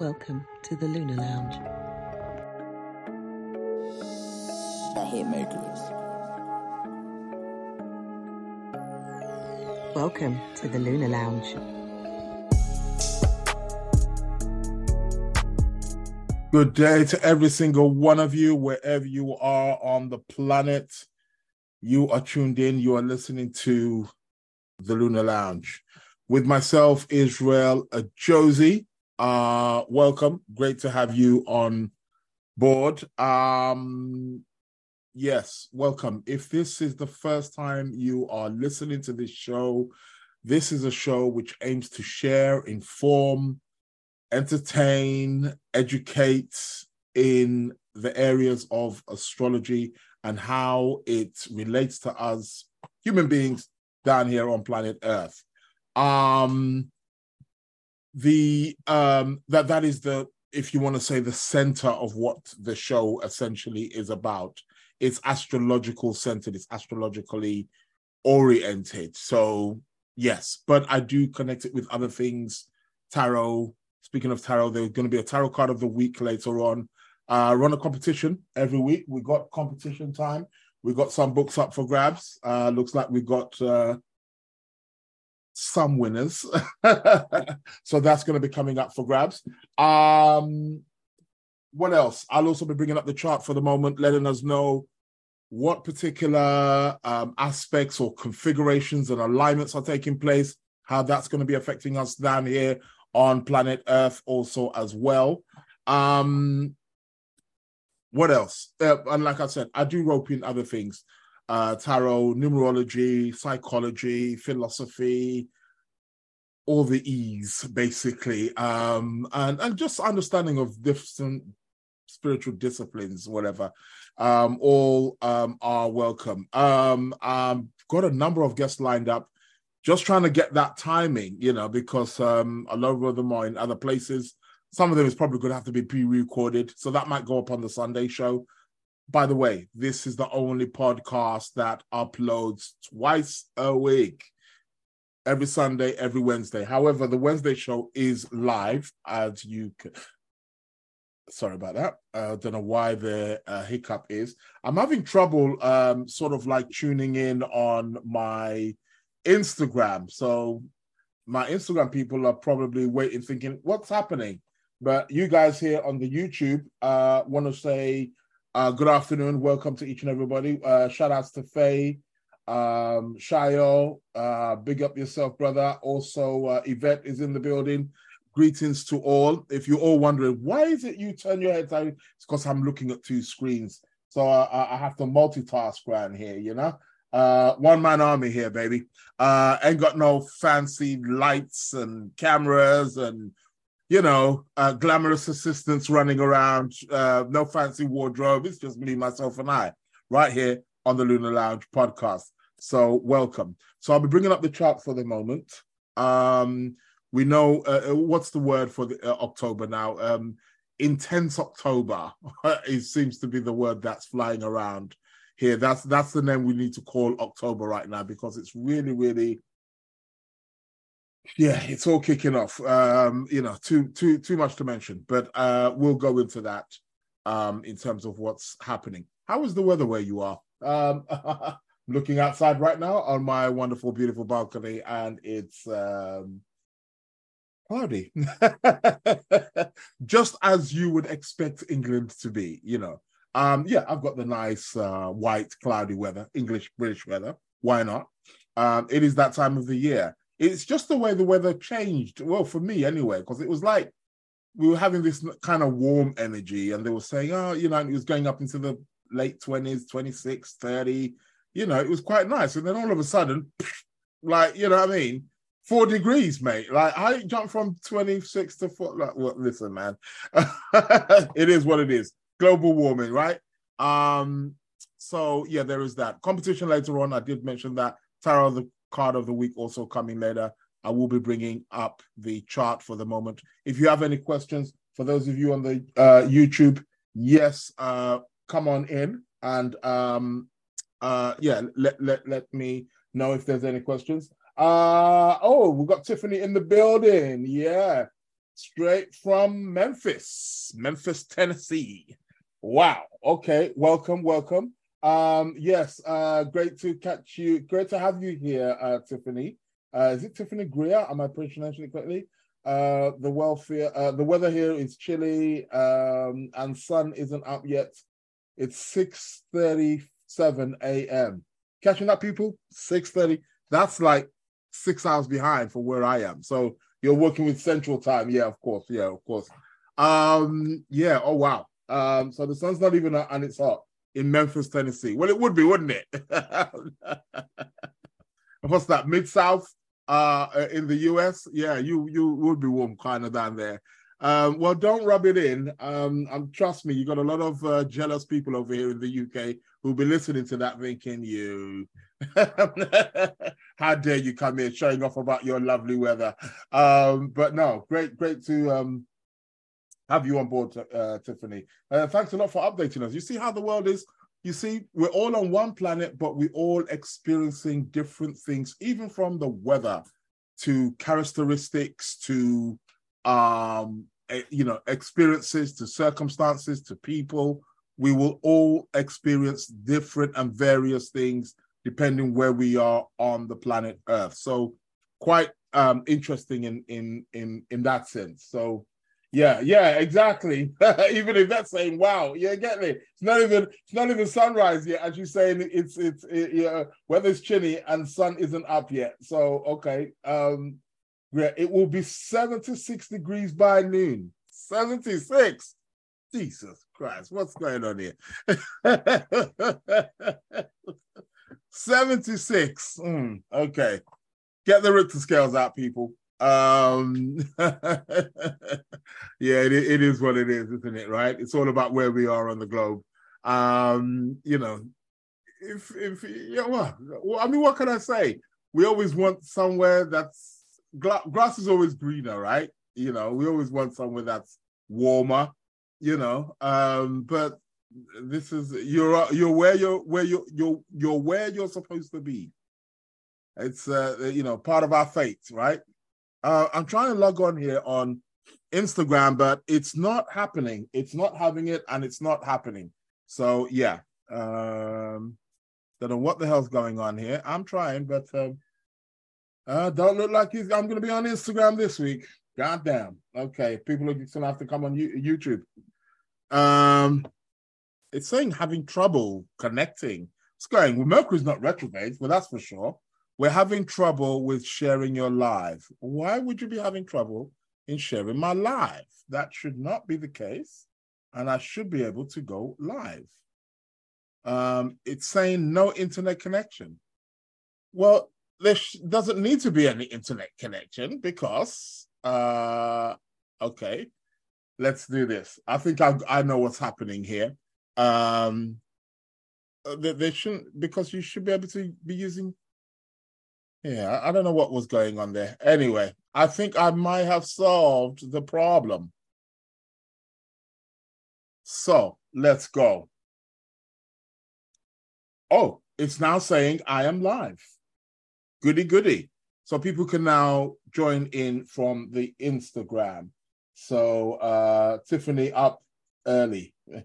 Welcome to the Lunar Lounge. The Hitmakers. Welcome to the Lunar Lounge. Good day to every single one of you, wherever you are on the planet. You are tuned in. You are listening to the Lunar Lounge with myself, Israel Josie. Uh, welcome. Great to have you on board. Um, yes, welcome. If this is the first time you are listening to this show, this is a show which aims to share, inform, entertain, educate in the areas of astrology and how it relates to us human beings down here on planet Earth. Um the um that that is the if you want to say the center of what the show essentially is about. It's astrological centered, it's astrologically oriented. So yes, but I do connect it with other things, tarot, Speaking of tarot, there's going to be a tarot card of the week later on. Uh, run a competition every week. We got competition time. We got some books up for grabs. Uh, looks like we got uh, some winners. so that's going to be coming up for grabs. Um, what else? I'll also be bringing up the chart for the moment, letting us know what particular um, aspects or configurations and alignments are taking place, how that's going to be affecting us down here on planet Earth also as well. Um, what else? Uh, and like I said, I do rope in other things: uh, tarot, numerology, psychology, philosophy, all the E's basically, um, and and just understanding of different spiritual disciplines, whatever. Um, all um, are welcome. Um, um, got a number of guests lined up just trying to get that timing, you know, because um, a lot of them are in other places. Some of them is probably going to have to be pre-recorded, so that might go up on the Sunday show. By the way, this is the only podcast that uploads twice a week, every Sunday, every Wednesday. However, the Wednesday show is live, as you. Can... Sorry about that. I uh, don't know why the uh, hiccup is. I'm having trouble, um, sort of like tuning in on my Instagram. So my Instagram people are probably waiting, thinking, what's happening? But you guys here on the YouTube uh, want to say uh, good afternoon, welcome to each and everybody. Uh, shout outs to Faye, um, Shayo, uh, big up yourself, brother. Also, uh, Yvette is in the building. Greetings to all. If you're all wondering, why is it you turn your head? Down? It's because I'm looking at two screens. So uh, I have to multitask around here, you know. Uh, one man army here, baby. Uh, ain't got no fancy lights and cameras and you know, uh, glamorous assistants running around. Uh, no fancy wardrobe. It's just me, myself, and I, right here on the Lunar Lounge podcast. So welcome. So I'll be bringing up the chart for the moment. Um, we know uh, uh what's the word for the, uh, October now. Um, intense October. it seems to be the word that's flying around here. That's that's the name we need to call October right now because it's really, really yeah, it's all kicking off. Um, you know, too too too much to mention, but uh we'll go into that um in terms of what's happening. How is the weather where you are? Um looking outside right now on my wonderful, beautiful balcony, and it's um party. Just as you would expect England to be, you know. Um, yeah, I've got the nice uh, white, cloudy weather, English, British weather. Why not? Um, it is that time of the year. It's just the way the weather changed. Well, for me anyway, because it was like we were having this kind of warm energy, and they were saying, oh, you know, it was going up into the late 20s, 26, 30. You know, it was quite nice. And then all of a sudden, like, you know what I mean? Four degrees, mate. Like, I jumped from 26 to four. Like, well, listen, man, it is what it is global warming, right? Um, so yeah, there is that competition later on. I did mention that tarot the card of the week also coming later. I will be bringing up the chart for the moment. If you have any questions for those of you on the uh, YouTube, yes, uh, come on in and um, uh, yeah, let let let me know if there's any questions. Uh, oh, we've got Tiffany in the building. Yeah, straight from Memphis, Memphis, Tennessee. Wow. Okay. Welcome. Welcome. Um, yes. Uh, great to catch you. Great to have you here, uh, Tiffany. Uh, is it Tiffany Greer? Am I pronouncing it correctly? Uh, the welfare, uh, the weather here is chilly, um, and sun isn't up yet. It's six thirty-seven a.m. Catching up, people. Six thirty. That's like six hours behind for where I am. So you're working with Central Time. Yeah, of course. Yeah, of course. Um, yeah. Oh wow. Um, so the sun's not even up and it's hot in Memphis, Tennessee. Well, it would be, wouldn't it? What's that? Mid South uh in the US? Yeah, you you would be warm kind of down there. Um, well, don't rub it in. Um, um, trust me, you got a lot of uh, jealous people over here in the UK who'll be listening to that thinking you how dare you come here showing off about your lovely weather. Um, but no, great, great to um have you on board, uh, Tiffany. Uh, thanks a lot for updating us. You see how the world is. You see, we're all on one planet, but we're all experiencing different things, even from the weather to characteristics to um you know experiences to circumstances to people we will all experience different and various things depending where we are on the planet earth so quite um interesting in in in in that sense so yeah yeah exactly even if that's saying wow yeah get me it's not even it's not even sunrise yet as you're saying it's it's it, yeah weather's chilly and sun isn't up yet so okay um yeah, it will be 76 degrees by noon. 76. Jesus Christ, what's going on here? 76. Mm, okay. Get the Richter scales out, people. Um yeah, it, it is what it is, isn't it? Right? It's all about where we are on the globe. Um, you know, if if yeah, well, I mean, what can I say? We always want somewhere that's grass is always greener, right? You know, we always want somewhere that's warmer, you know. Um, but this is you're you're where you're where you're you're you're where you're supposed to be. It's uh, you know part of our fate, right? Uh, I'm trying to log on here on Instagram, but it's not happening. It's not having it, and it's not happening. So yeah, um, don't know what the hell's going on here. I'm trying, but um, uh, don't look like he's. I'm going to be on Instagram this week. God damn. Okay, people are going to have to come on YouTube. Um, it's saying having trouble connecting. It's going. Well, Mercury's not retrograde, but that's for sure. We're having trouble with sharing your live. Why would you be having trouble in sharing my live? That should not be the case, and I should be able to go live. Um, it's saying no internet connection. Well, there doesn't need to be any internet connection because uh okay let's do this i think i, I know what's happening here um uh, they, they shouldn't because you should be able to be using yeah I don't know what was going on there anyway i think i might have solved the problem so let's go oh it's now saying i am live goody goody. So people can now join in from the Instagram. So uh Tiffany up early.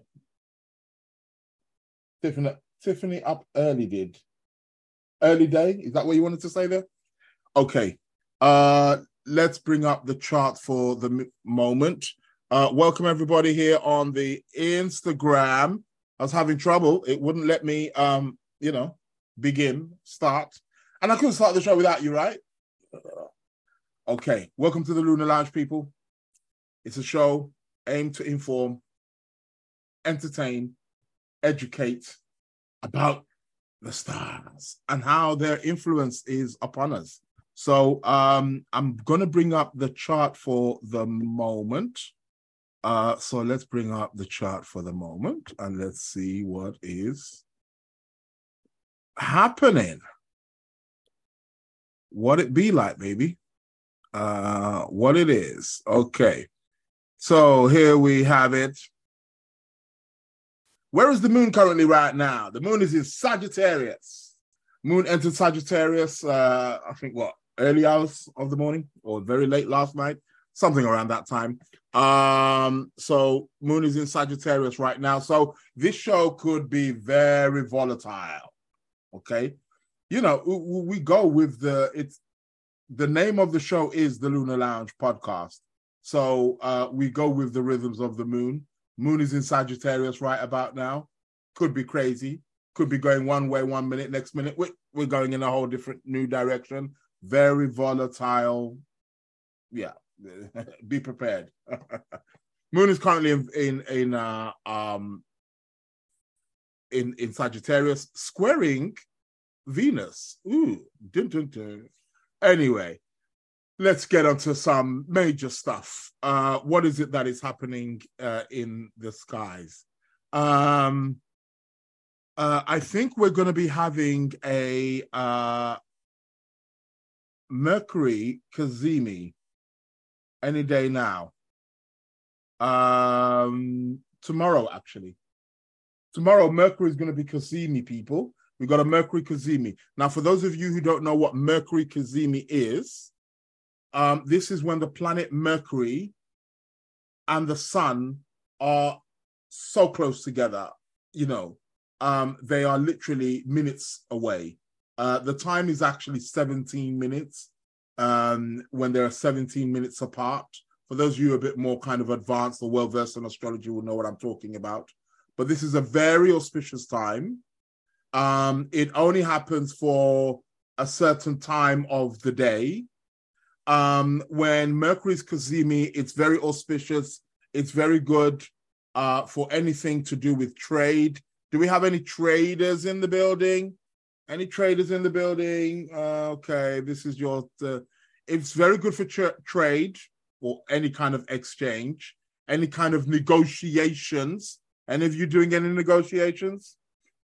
Tiffany Tiffany up early did. Early day? Is that what you wanted to say there? Okay. Uh let's bring up the chart for the moment. Uh welcome everybody here on the Instagram. I was having trouble. It wouldn't let me um, you know, begin, start. And I couldn't start the show without you, right? Okay, welcome to the Lunar Lounge, people. It's a show aimed to inform, entertain, educate about the stars and how their influence is upon us. So um, I'm going to bring up the chart for the moment. Uh, so let's bring up the chart for the moment and let's see what is happening what it be like, baby. Uh, what it is. Okay. So here we have it. Where is the moon currently right now? The moon is in Sagittarius. Moon entered Sagittarius, uh, I think what, early hours of the morning or very late last night. something around that time. Um, so Moon is in Sagittarius right now. So this show could be very volatile. Okay. You know, we go with the it's the name of the show is the Lunar Lounge podcast. So uh we go with the rhythms of the moon. Moon is in Sagittarius right about now. Could be crazy. Could be going one way one minute, next minute we're, going in a whole different new direction. Very volatile. Yeah, be prepared. Moon is currently in in, in uh, um in in Sagittarius, squaring Venus. Ooh, dun, dun, dun. Anyway, let's get onto some major stuff. Uh, what is it that is happening uh, in the skies? Um, uh, I think we're going to be having a uh, Mercury Cazimi any day now. Um, tomorrow, actually. Tomorrow, Mercury is going to be Cazimi, people. We've got a Mercury Cazimi. Now, for those of you who don't know what Mercury Cazimi is, um, this is when the planet Mercury and the sun are so close together, you know, um, they are literally minutes away. Uh, the time is actually 17 minutes um, when they're 17 minutes apart. For those of you a bit more kind of advanced or well versed in astrology will know what I'm talking about. But this is a very auspicious time. Um, it only happens for a certain time of the day. Um, when Mercury's Cazimi, it's very auspicious. It's very good uh, for anything to do with trade. Do we have any traders in the building? Any traders in the building? Uh, okay, this is your. It's very good for tra- trade or any kind of exchange, any kind of negotiations. Any of you're doing any negotiations?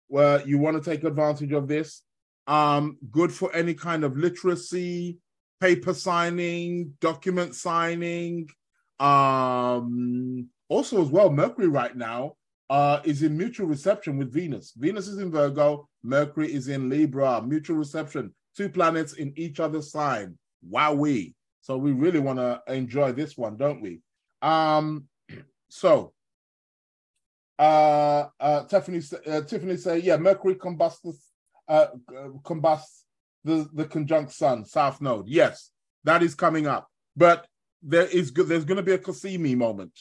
Where you want to take advantage of this? Um, good for any kind of literacy, paper signing, document signing. Um, also, as well, Mercury right now uh, is in mutual reception with Venus. Venus is in Virgo, Mercury is in Libra, mutual reception, two planets in each other's sign. Wowee. So we really want to enjoy this one, don't we? Um, so uh, uh, Tiffany, uh, Tiffany say, yeah, Mercury combusts, uh, combusts the, the conjunct Sun, South Node. Yes, that is coming up. But there is there's going to be a Cazimi moment,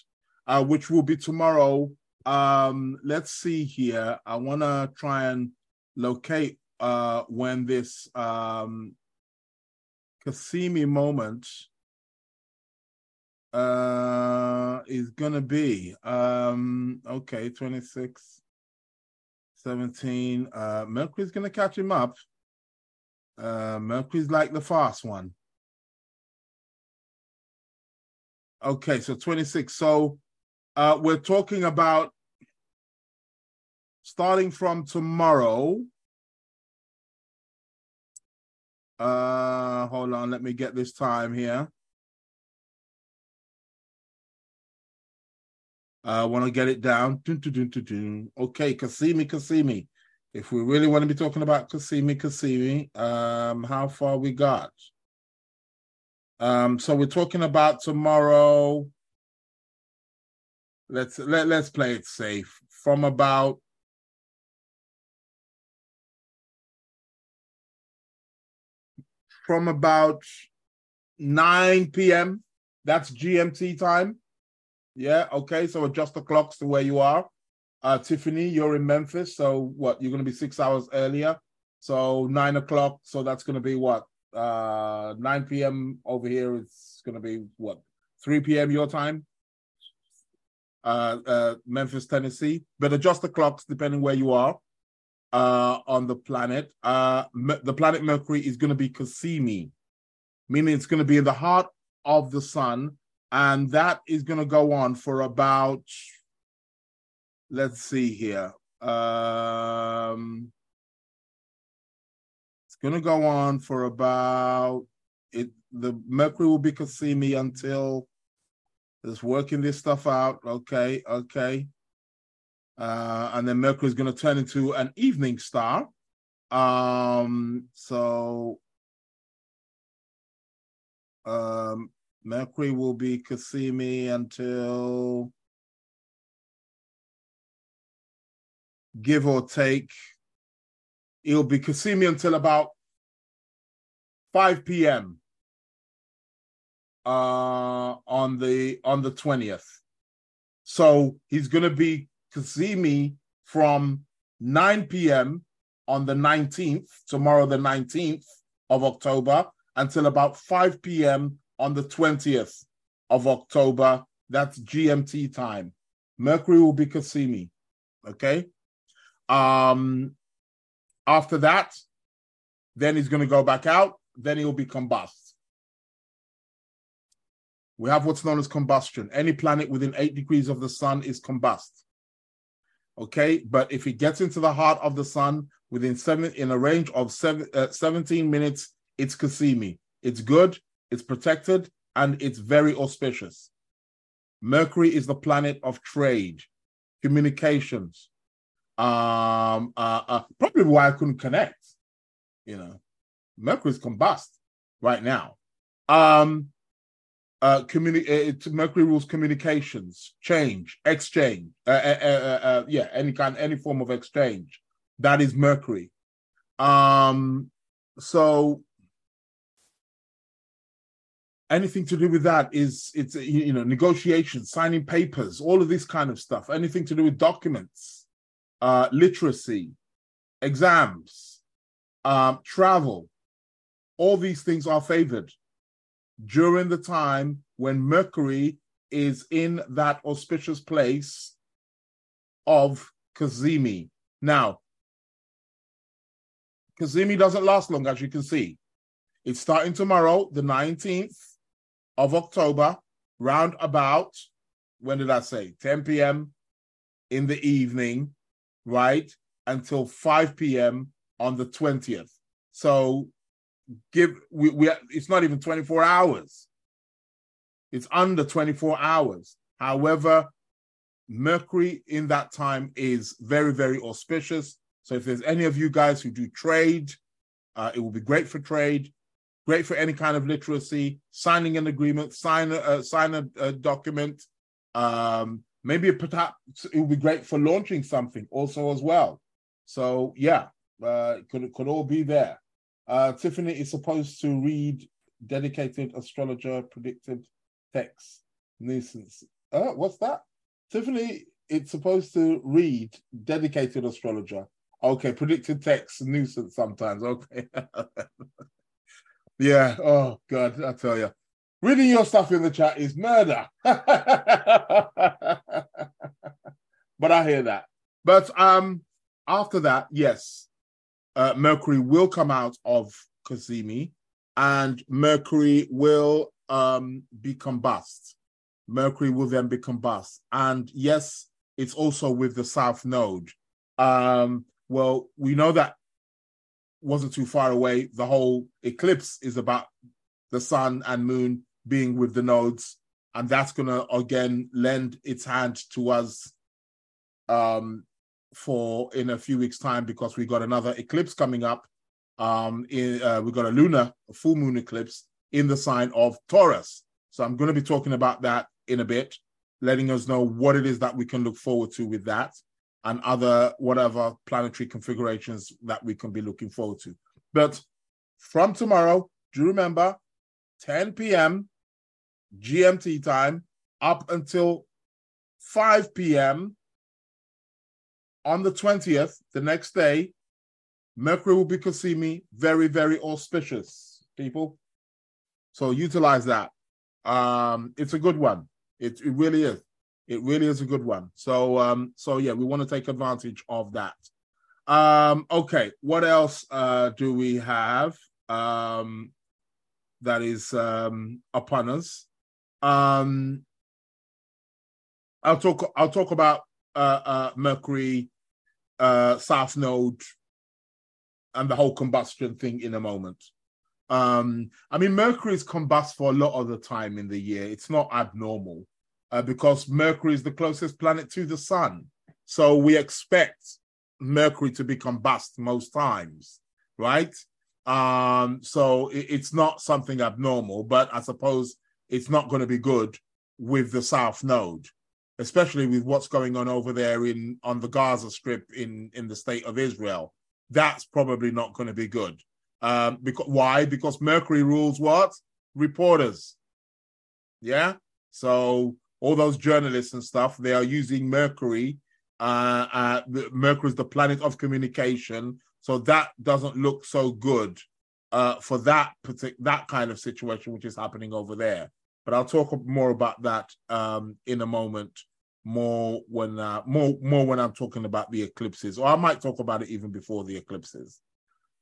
uh, which will be tomorrow um, let's see here. I want to try and locate uh, when this um, Cazimi moment uh, is going to be. Um, okay, 26, 17. Uh, Mercury's going to catch him up. Uh, Mercury's like the fast one. Okay, so 26. So uh, we're talking about starting from tomorrow. Uh, hold on, let me get this time here. I want to get it down. Dun, dun, dun, okay, Cazimi, Cazimi. If we really want to be talking about Cazimi, Cazimi, um, how far we got? Um, so we're talking about tomorrow. Let's let let's play it safe. From about from about 9 p.m. That's GMT time. Yeah, okay. So adjust the clocks to where you are. Uh, Tiffany, you're in Memphis. So what? You're going to be six hours earlier. So nine o'clock. So that's going to be what? Uh, 9 p.m. over here. It's going to be what? 3 p.m. your time. Uh, uh, Memphis, Tennessee. But adjust the clocks depending where you are uh, on the planet. Uh, the planet Mercury is going to be Cazimi, meaning it's going to be in the heart of the sun, and that is going to go on for about. Let's see here. Um, it's going to go on for about it. The Mercury will be Cazimi until it's working this stuff out. Okay, okay. Uh, and then Mercury is going to turn into an evening star. Um, so um, Mercury will be Cazimi until give or take. It'll be Cazimi until about 5 p.m. Uh, on the on the 20th. So he's gonna be Cazimi from 9 p.m. on the 19th, tomorrow the 19th of October, until about 5 p.m. on the 20th of October. That's GMT time. Mercury will be Cazimi. Okay. Um, after that, then he's going to go back out. Then he'll be combust. We have what's known as combustion. Any planet within eight degrees of the sun is combust. Okay, but if it gets into the heart of the sun within seven in a range of seven, uh, 17 minutes, it's Cazimi. It's good, it's protected, and it's very auspicious. Mercury is the planet of trade, communications, um, uh, uh, probably why I couldn't connect. You know, Mercury's combust right now. Um, uh, uh, Mercury rules communications, change, exchange. Uh, uh, uh, yeah, any kind, any form of exchange. That is Mercury. Um, so anything to do with that is it's you know negotiations, signing papers, all of this kind of stuff. Anything to do with documents uh, literacy, exams, um, travel, all these things are favored during the time when Mercury is in that auspicious place of Cazimi. Now, Cazimi doesn't last long, as you can see. It's starting tomorrow, the 19th of October, round about, when did I say? 10 p.m. in the evening right, until 5 p.m. on the 20th. So give we, we it's not even 24 hours. It's under 24 hours. However, Mercury in that time is very, very auspicious. So if there's any of you guys who do trade, uh, it will be great for trade, great for any kind of literacy, signing an agreement, sign a, uh, sign a, a document, um, maybe perhaps it would be great for launching something also as well. So yeah, uh, could could all be there. Uh, Tiffany is supposed to read dedicated astrologer predicted text nuisance. Uh, what's that? Tiffany, it's supposed to read dedicated astrologer. Okay, predicted text nuisance sometimes. Okay. yeah. Oh God, I tell you reading your stuff in the chat is murder. but I hear that. But um, after that, yes, uh, Mercury will come out of Cazimi and Mercury will um, be combust. Mercury will then be combust. And yes, it's also with the South Node. Um, well, we know that wasn't too far away. The whole eclipse is about the sun and moon being with the nodes, and that's going to again lend its hand to us um, for in a few weeks' time because we got another eclipse coming up. Um, in, uh, we got a lunar, a full moon eclipse in the sign of Taurus. So I'm going to be talking about that in a bit, letting us know what it is that we can look forward to with that and other whatever planetary configurations that we can be looking forward to. But from tomorrow, do you remember 10 p.m. GMT time up until 5 p.m. on the 20th, the next day. Mercury will be Cazimi, very, very auspicious, people. So utilize that. Um, it's a good one. It, it really is. It really is a good one. So um, so yeah, we want to take advantage of that. Um, okay, what else uh do we have um that is um upon us? Um, I'll talk. I'll talk about uh, uh, Mercury, uh, South Node, and the whole combustion thing in a moment. Um, I mean, Mercury is combust for a lot of the time in the year. It's not abnormal uh, because Mercury is the closest planet to the Sun, so we expect Mercury to be combust most times, right? Um, so it, it's not something abnormal, but I suppose it's not going to be good with the South Node, especially with what's going on over there in on the Gaza Strip in in the state of Israel. That's probably not going to be good. Um, because why? Because Mercury rules what reporters. Yeah, so all those journalists and stuff they are using Mercury. Uh, uh, Mercury is the planet of communication, so that doesn't look so good uh, for that particular that kind of situation which is happening over there. But I'll talk more about that um, in a moment. More when uh, more more when I'm talking about the eclipses, or I might talk about it even before the eclipses.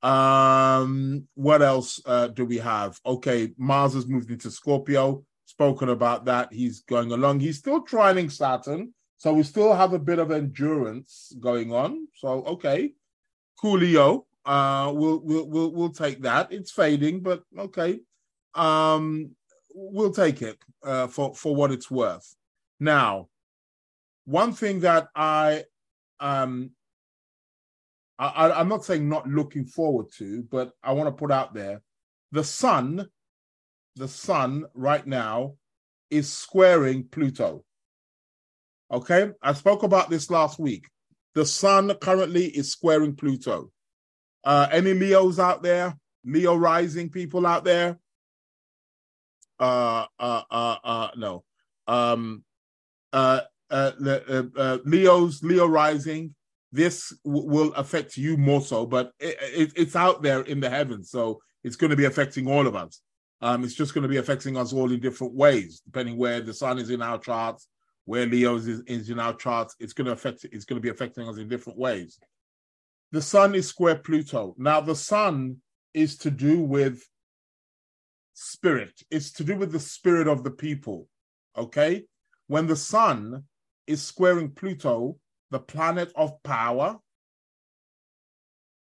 Um, what else uh, do we have? Okay, Mars has moved into Scorpio. Spoken about that. He's going along. He's still trining Saturn, so we still have a bit of endurance going on. So okay, Coolio. Uh, we'll we'll we'll we'll take that. It's fading, but okay. Um, we'll take it uh, for for what it's worth. Now, one thing that I um I, I'm not saying not looking forward to, but I want to put out there the sun, the sun right now is squaring Pluto. Okay, I spoke about this last week. The sun currently is squaring Pluto. Uh, any Leos out there? Leo rising people out there? Uh, uh, uh, uh no. Um, uh, uh, uh, uh Leo's Leo rising. This w- will affect you more so, but it, it, it's out there in the heavens, so it's going to be affecting all of us. Um, it's just going to be affecting us all in different ways, depending where the sun is in our charts, where Leo's is, is in our charts. It's going to affect. It's going to be affecting us in different ways the sun is square Pluto. Now, the sun is to do with spirit, it's to do with the spirit of the people. Okay? When the sun is squaring Pluto, the planet of power,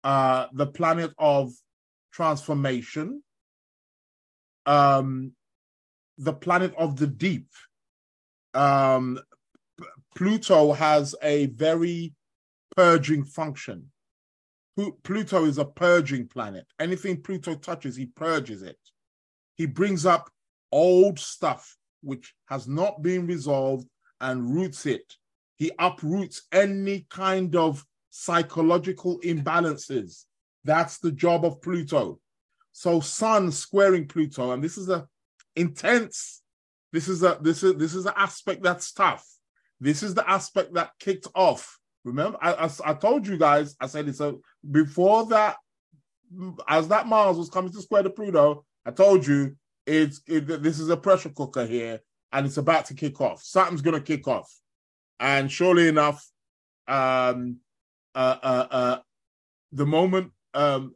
uh, the planet of transformation, um, the planet of the deep. Um, Pluto has a very purging function. Pluto is a purging planet. Anything Pluto touches, he purges it. He brings up old stuff which has not been resolved and roots it. He uproots any kind of psychological imbalances. That's the job of Pluto. So Sun squaring Pluto, and this is a intense. This is a this is this is an aspect that's tough. This is the aspect that kicked off Remember, I, I, I, told you guys, I said it's a before that, as that Mars was coming to square the Pluto, I told you it's it, this is a pressure cooker here, and it's about to kick off. Something's gonna kick off, and surely enough, um, uh, uh, uh, the moment um,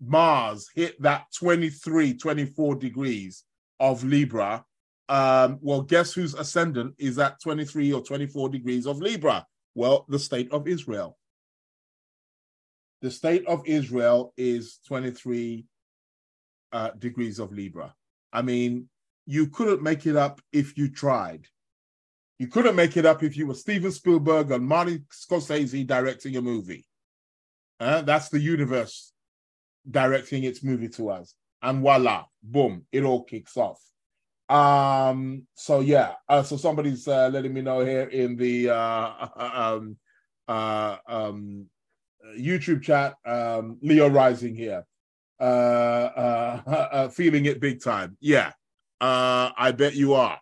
Mars hit that 23, 24 degrees of Libra, um, well, guess whose ascendant is at 23 or 24 degrees of Libra? Well, the state of Israel. The state of Israel is 23 uh, degrees of Libra. I mean, you couldn't make it up if you tried. You couldn't make it up if you were Steven Spielberg and Martin Scorsese directing a movie. Uh, that's the universe directing its movie to us. And voila, boom, it all kicks off. Um, so yeah, uh, so somebody's uh, letting me know here in the uh, um, uh, um, YouTube chat, um, Leo Rising here, uh, uh, uh, feeling it big time. Yeah, uh, I bet you are.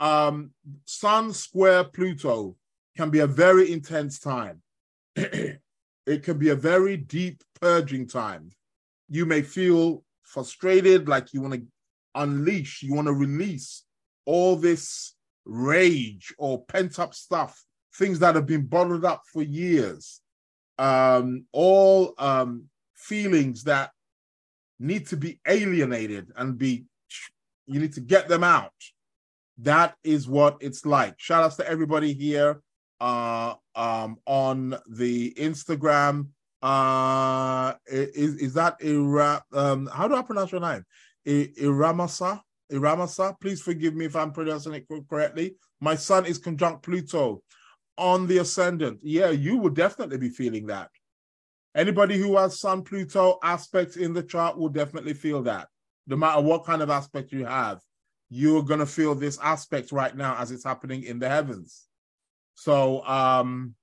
Um, Sun square Pluto can be a very intense time. it can be a very deep purging time. You may feel frustrated, like you want to unleash, you want to release all this rage or pent up stuff, things that have been bottled up for years, um, all um, feelings that need to be alienated and be, you need to get them out. That is what it's like. Shout outs to everybody here uh, um, on the Instagram. Uh, is, is that a um, how do I pronounce your name? Iramasa. Iramasa, please forgive me if I'm pronouncing it correctly. My son is conjunct Pluto on the ascendant. Yeah, you will definitely be feeling that. Anybody who has Sun Pluto aspects in the chart will definitely feel that, no matter what kind of aspect you have. you're going to feel this aspect right now as it's happening in the heavens. So, um,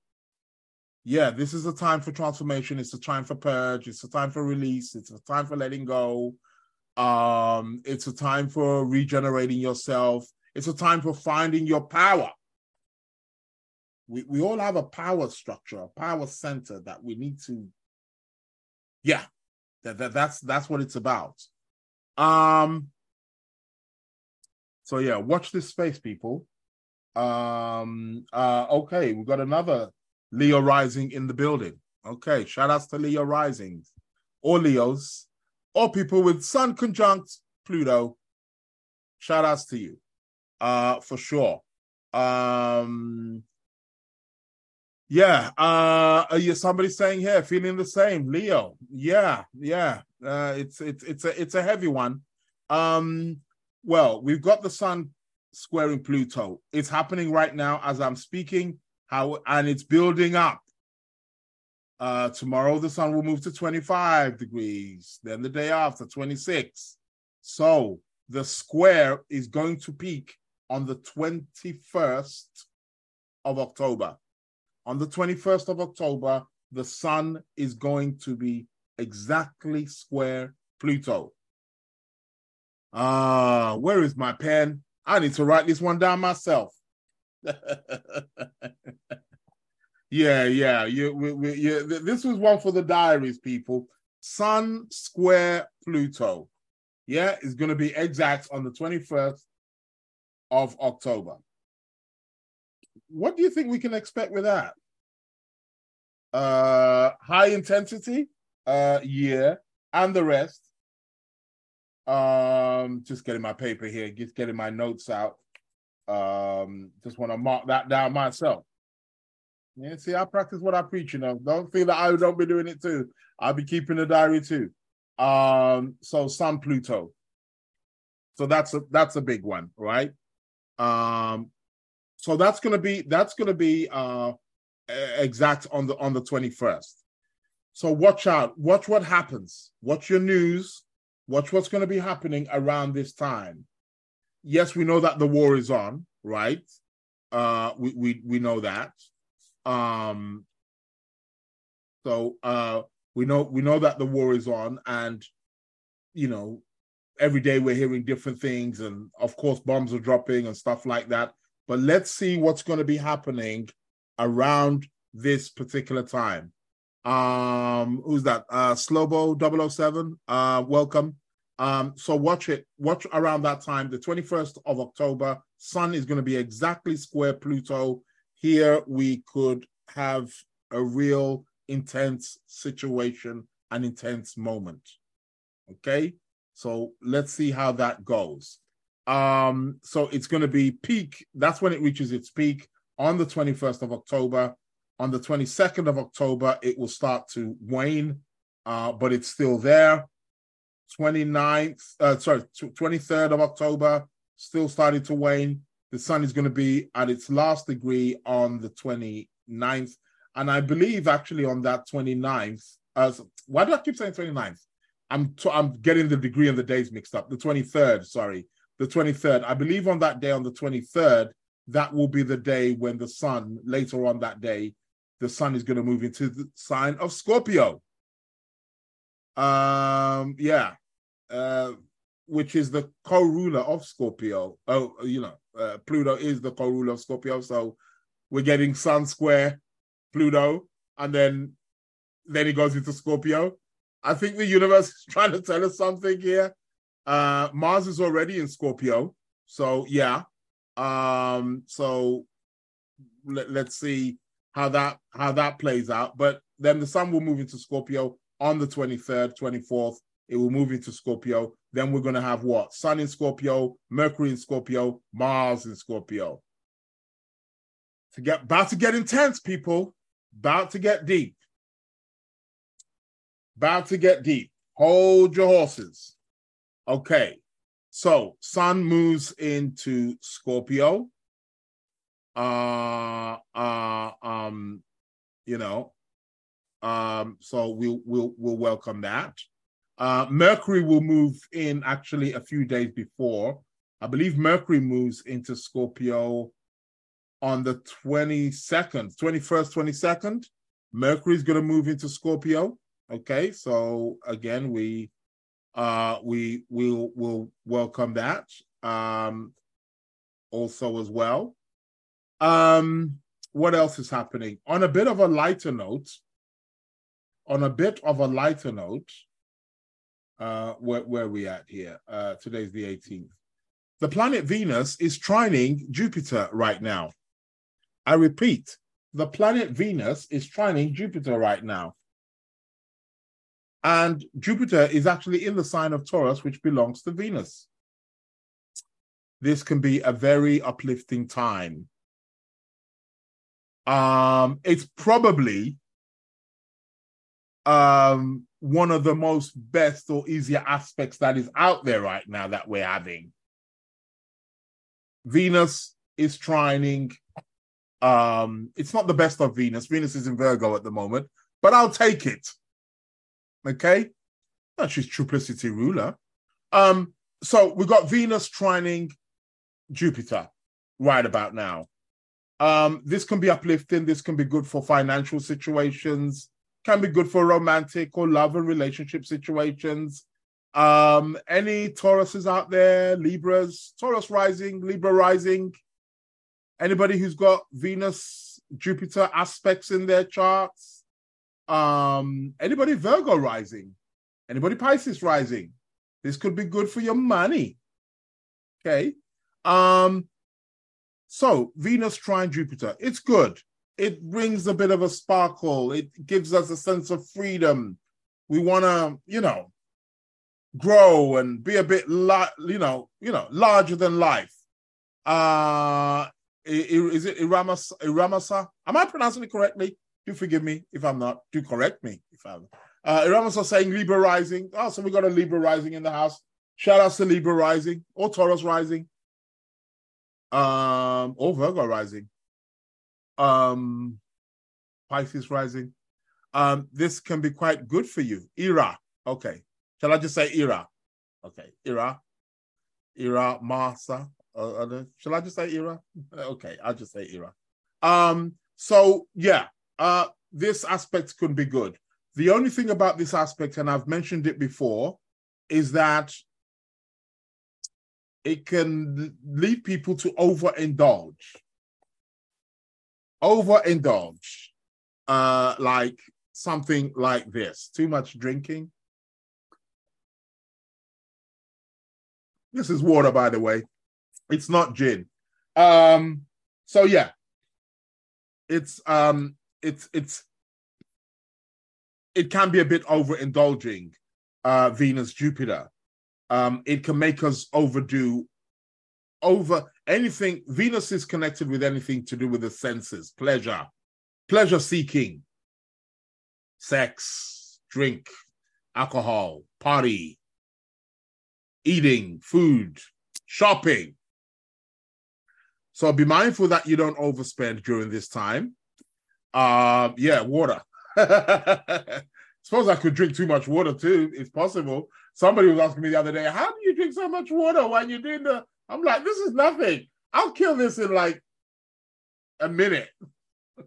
yeah, this is a time for transformation. It's a time for purge. It's a time for release. It's a time for letting go. Um, it's a time for regenerating yourself. It's a time for finding your power. We we all have a power structure, a power center that we need to. Yeah, that, that that's that's what it's about. Um. So yeah, watch this space, people. Um. Uh. Okay, we've got another Leo rising in the building. Okay, shout outs to Leo risings, or Leos, or people with Sun conjunct Pluto. Shout outs to you uh, for sure. Um, yeah, uh, yeah, somebody saying here, feeling the same, Leo. Yeah, yeah, uh, it's it's it's a it's a heavy one. Um, well, we've got the sun squaring Pluto. It's happening right now as I'm speaking. How and it's building up. Uh, tomorrow the sun will move to 25 degrees. Then the day after 26. So the square is going to peak on the 21st of October. On the 21st of October, the sun is going to be exactly square Pluto. Ah, uh, where is my pen? I need to write this one down myself. yeah, yeah, you, we, we, you, this was one for the diaries, people. Sun square Pluto. Yeah, is going to be exact on the 21st of October. What do you think we can expect with that? Uh, high intensity, uh, yeah, and the rest. Um, just getting my paper here, just getting my notes out. Um, just want to mark that down myself. Yeah, see, I practice what I preach, you know. Don't feel that I don't be doing it too. I'll be keeping a diary too. Um, so Sun Pluto. So that's a that's a big one, right? Um, so that's gonna be that's gonna be uh exact on the on the 21st. So watch out, watch what happens, watch your news, watch what's gonna be happening around this time. Yes, we know that the war is on, right? Uh we we we know that. Um so uh we know we know that the war is on and you know every day we're hearing different things, and of course, bombs are dropping and stuff like that. But let's see what's going to be happening around this particular time. Um, who's that? Uh, Slobo 007. Uh, welcome. Um, so watch it. Watch around that time, the 21st of October. Sun is going to be exactly square Pluto. Here we could have a real intense situation, an intense moment. Okay. So let's see how that goes. Um, so it's going to be peak. That's when it reaches its peak on the 21st of October. On the 22nd of October, it will start to wane, uh, but it's still there. 29th, uh, sorry, 23rd of October, still starting to wane. The sun is going to be at its last degree on the 29th. And I believe actually on that 29th, uh, why do I keep saying 29th? I'm t- I'm getting the degree and the days mixed up. The 23rd, sorry, the 23rd. I believe on that day, on the 23rd, that will be the day when the sun, later on that day, the sun is going to move into the sign of Scorpio. Um, yeah, uh, which is the co-ruler of Scorpio. Oh, you know, uh, Pluto is the co-ruler of Scorpio, so we're getting Sun square Pluto, and then then he goes into Scorpio. I think the universe is trying to tell us something here. Uh, Mars is already in Scorpio, so yeah. Um, so let, let's see how that how that plays out. But then the Sun will move into Scorpio on the twenty third, twenty fourth. It will move into Scorpio. Then we're going to have what? Sun in Scorpio, Mercury in Scorpio, Mars in Scorpio. To get about to get intense, people. About to get deep. About to get deep. Hold your horses. Okay. So Sun moves into Scorpio. Uh uh um, you know. Um, so we'll we'll we'll welcome that. Uh Mercury will move in actually a few days before I believe Mercury moves into Scorpio on the 22nd, 21st, 22nd. Mercury is going to move into Scorpio. Okay, so again, we uh we will will welcome that um also as well. Um what else is happening? On a bit of a lighter note, on a bit of a lighter note, uh where where we at here? Uh today's the 18th. The planet Venus is trining Jupiter right now. I repeat, the planet Venus is trining Jupiter right now. And Jupiter is actually in the sign of Taurus, which belongs to Venus. This can be a very uplifting time. Um, it's probably um, one of the most best or easier aspects that is out there right now that we're having. Venus is trining. Um, it's not the best of Venus. Venus is in Virgo at the moment, but I'll take it. Okay, and she's triplicity ruler. Um, so we've got Venus trining Jupiter right about now. Um, this can be uplifting. This can be good for financial situations. Can be good for romantic or love and relationship situations. Um, any Tauruses out there, Libras, Taurus rising, Libra rising. Anybody who's got Venus, Jupiter aspects in their charts. Um, anybody Virgo rising, anybody Pisces rising. This could be good for your money. Okay. Um, so Venus trine Jupiter, it's good. It brings a bit of a sparkle. It gives us a sense of freedom. We want to, you know, grow and be a bit, la- you know, you know, larger than life. Uh, is it Iramasa? Iramasa? Am I pronouncing it correctly? Do forgive me if I'm not. Do correct me if I'm. Uh, are saying Libra rising. Oh, so we got a Libra rising in the house. Shout out to Libra rising or Taurus rising um, or Virgo rising, um, Pisces rising. Um, this can be quite good for you. Era, okay. Shall I just say era? Okay, era, era, Masa. Uh, uh, shall I just say era? Okay, I'll just say era. Um, so yeah, uh, this aspect could be good. The only thing about this aspect, and I've mentioned it before, is that it can lead people to overindulge. Overindulge. Uh, like something like this too much drinking. This is water, by the way. It's not gin. Um, so yeah, it's um, it's it's it can be a bit overindulging. Uh, Venus Jupiter. Um, it can make us overdo over anything. Venus is connected with anything to do with the senses, pleasure, pleasure seeking, sex, drink, alcohol, party, eating, food, shopping. So be mindful that you don't overspend during this time. Uh, yeah, water. Suppose I could drink too much water too. It's possible. Somebody was asking me the other day, "How do you drink so much water when you're doing the?" I'm like, "This is nothing. I'll kill this in like a minute."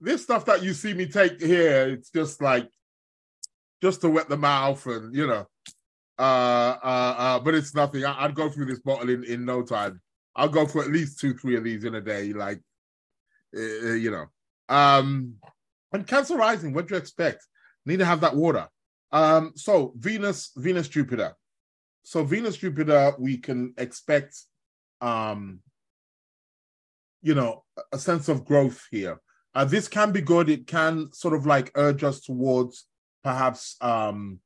this stuff that you see me take here, it's just like just to wet the mouth and you know, uh, uh, uh but it's nothing. I, would go through this bottle in in no time. I'll go for at least two, three of these in a day. Like, uh, you know. Um, and Cancer rising, what do you expect? Need to have that water. Um, so Venus, Venus, Jupiter. So Venus, Jupiter, we can expect, um, you know, a sense of growth here. Uh, this can be good. It can sort of like urge us towards perhaps, um,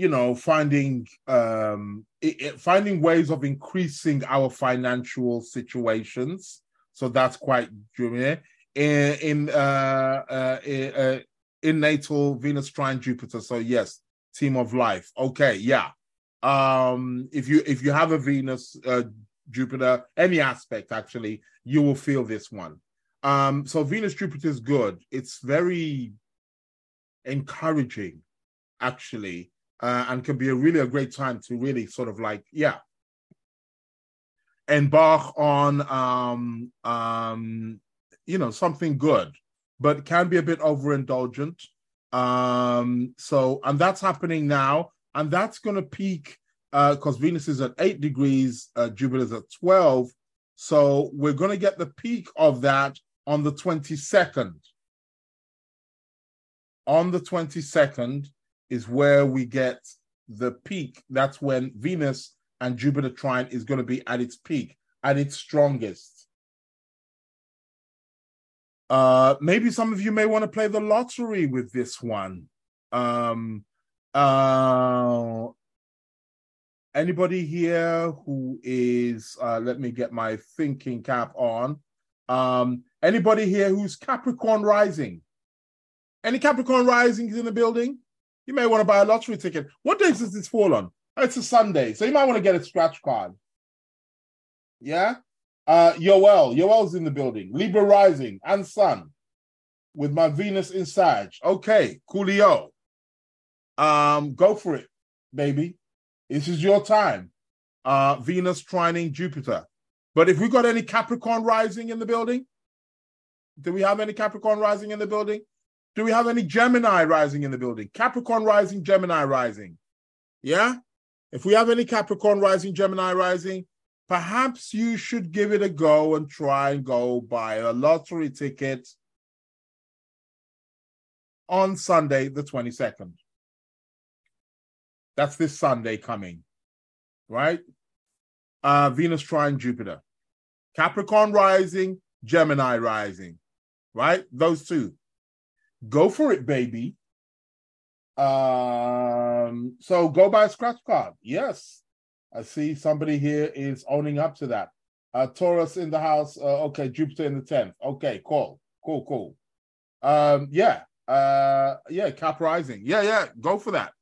you know, finding um, it, it, finding ways of increasing our financial situations. So that's quite Jupiter in in uh, uh, in, uh, in natal Venus trine Jupiter. So yes, team of life. Okay, yeah. Um, if you if you have a Venus uh, Jupiter, any aspect actually, you will feel this one. Um, so Venus Jupiter is good. It's very encouraging, actually. Uh, and can be a really a great time to really sort of like, yeah, embark on um um you know something good, but can be a bit overindulgent. Um, so and that's happening now, and that's gonna peak because uh, Venus is at eight degrees, uh, Jupiter's at 12. So we're going to get the peak of that on the 22nd. On the 22nd is where we get the peak. That's when Venus and Jupiter trine is going to be at its peak, at its strongest. Uh, maybe some of you may want to play the lottery with this one. Um, uh, anybody here who is uh, let me get my thinking cap on um anybody here who's capricorn rising any capricorn risings in the building you may want to buy a lottery ticket. What days does this fall on? Oh, it's a sunday so you might want to get a scratch card. Yeah? Uh yoel. Yoel's in the building. Libra rising and sun with my venus in sag. Okay coolio. Um go for it baby. This is your time. Uh, Venus trining Jupiter. But if we got any Capricorn rising in the building, do we have any Capricorn rising in the building? Do we have any Gemini rising in the building? Capricorn rising, Gemini rising. Yeah? If we have any Capricorn rising, Gemini rising, perhaps you should give it a go and try and go buy a lottery ticket on Sunday, the 22nd. That's this Sunday coming, right? Uh, Venus trine Jupiter, Capricorn rising, Gemini rising, right? Those two. Go for it, baby. Um, so go buy a scratch card. Yes. I see somebody here is owning up to that. Uh, Taurus in the house. Uh, okay, Jupiter in the 10th. Okay, cool. Cool, cool. Um, yeah. Uh, yeah, Cap rising. Yeah, yeah, go for that.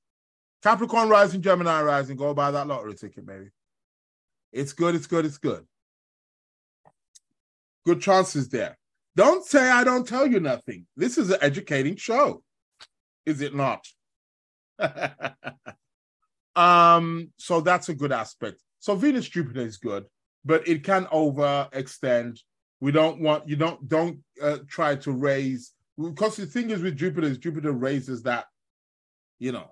Capricorn rising, Gemini rising. Go buy that lottery ticket, baby. It's good. It's good. It's good. Good chances there. Don't say I don't tell you nothing. This is an educating show, is it not? um, so that's a good aspect. So Venus Jupiter is good, but it can overextend. We don't want you don't don't uh, try to raise because the thing is with Jupiter is Jupiter raises that, you know,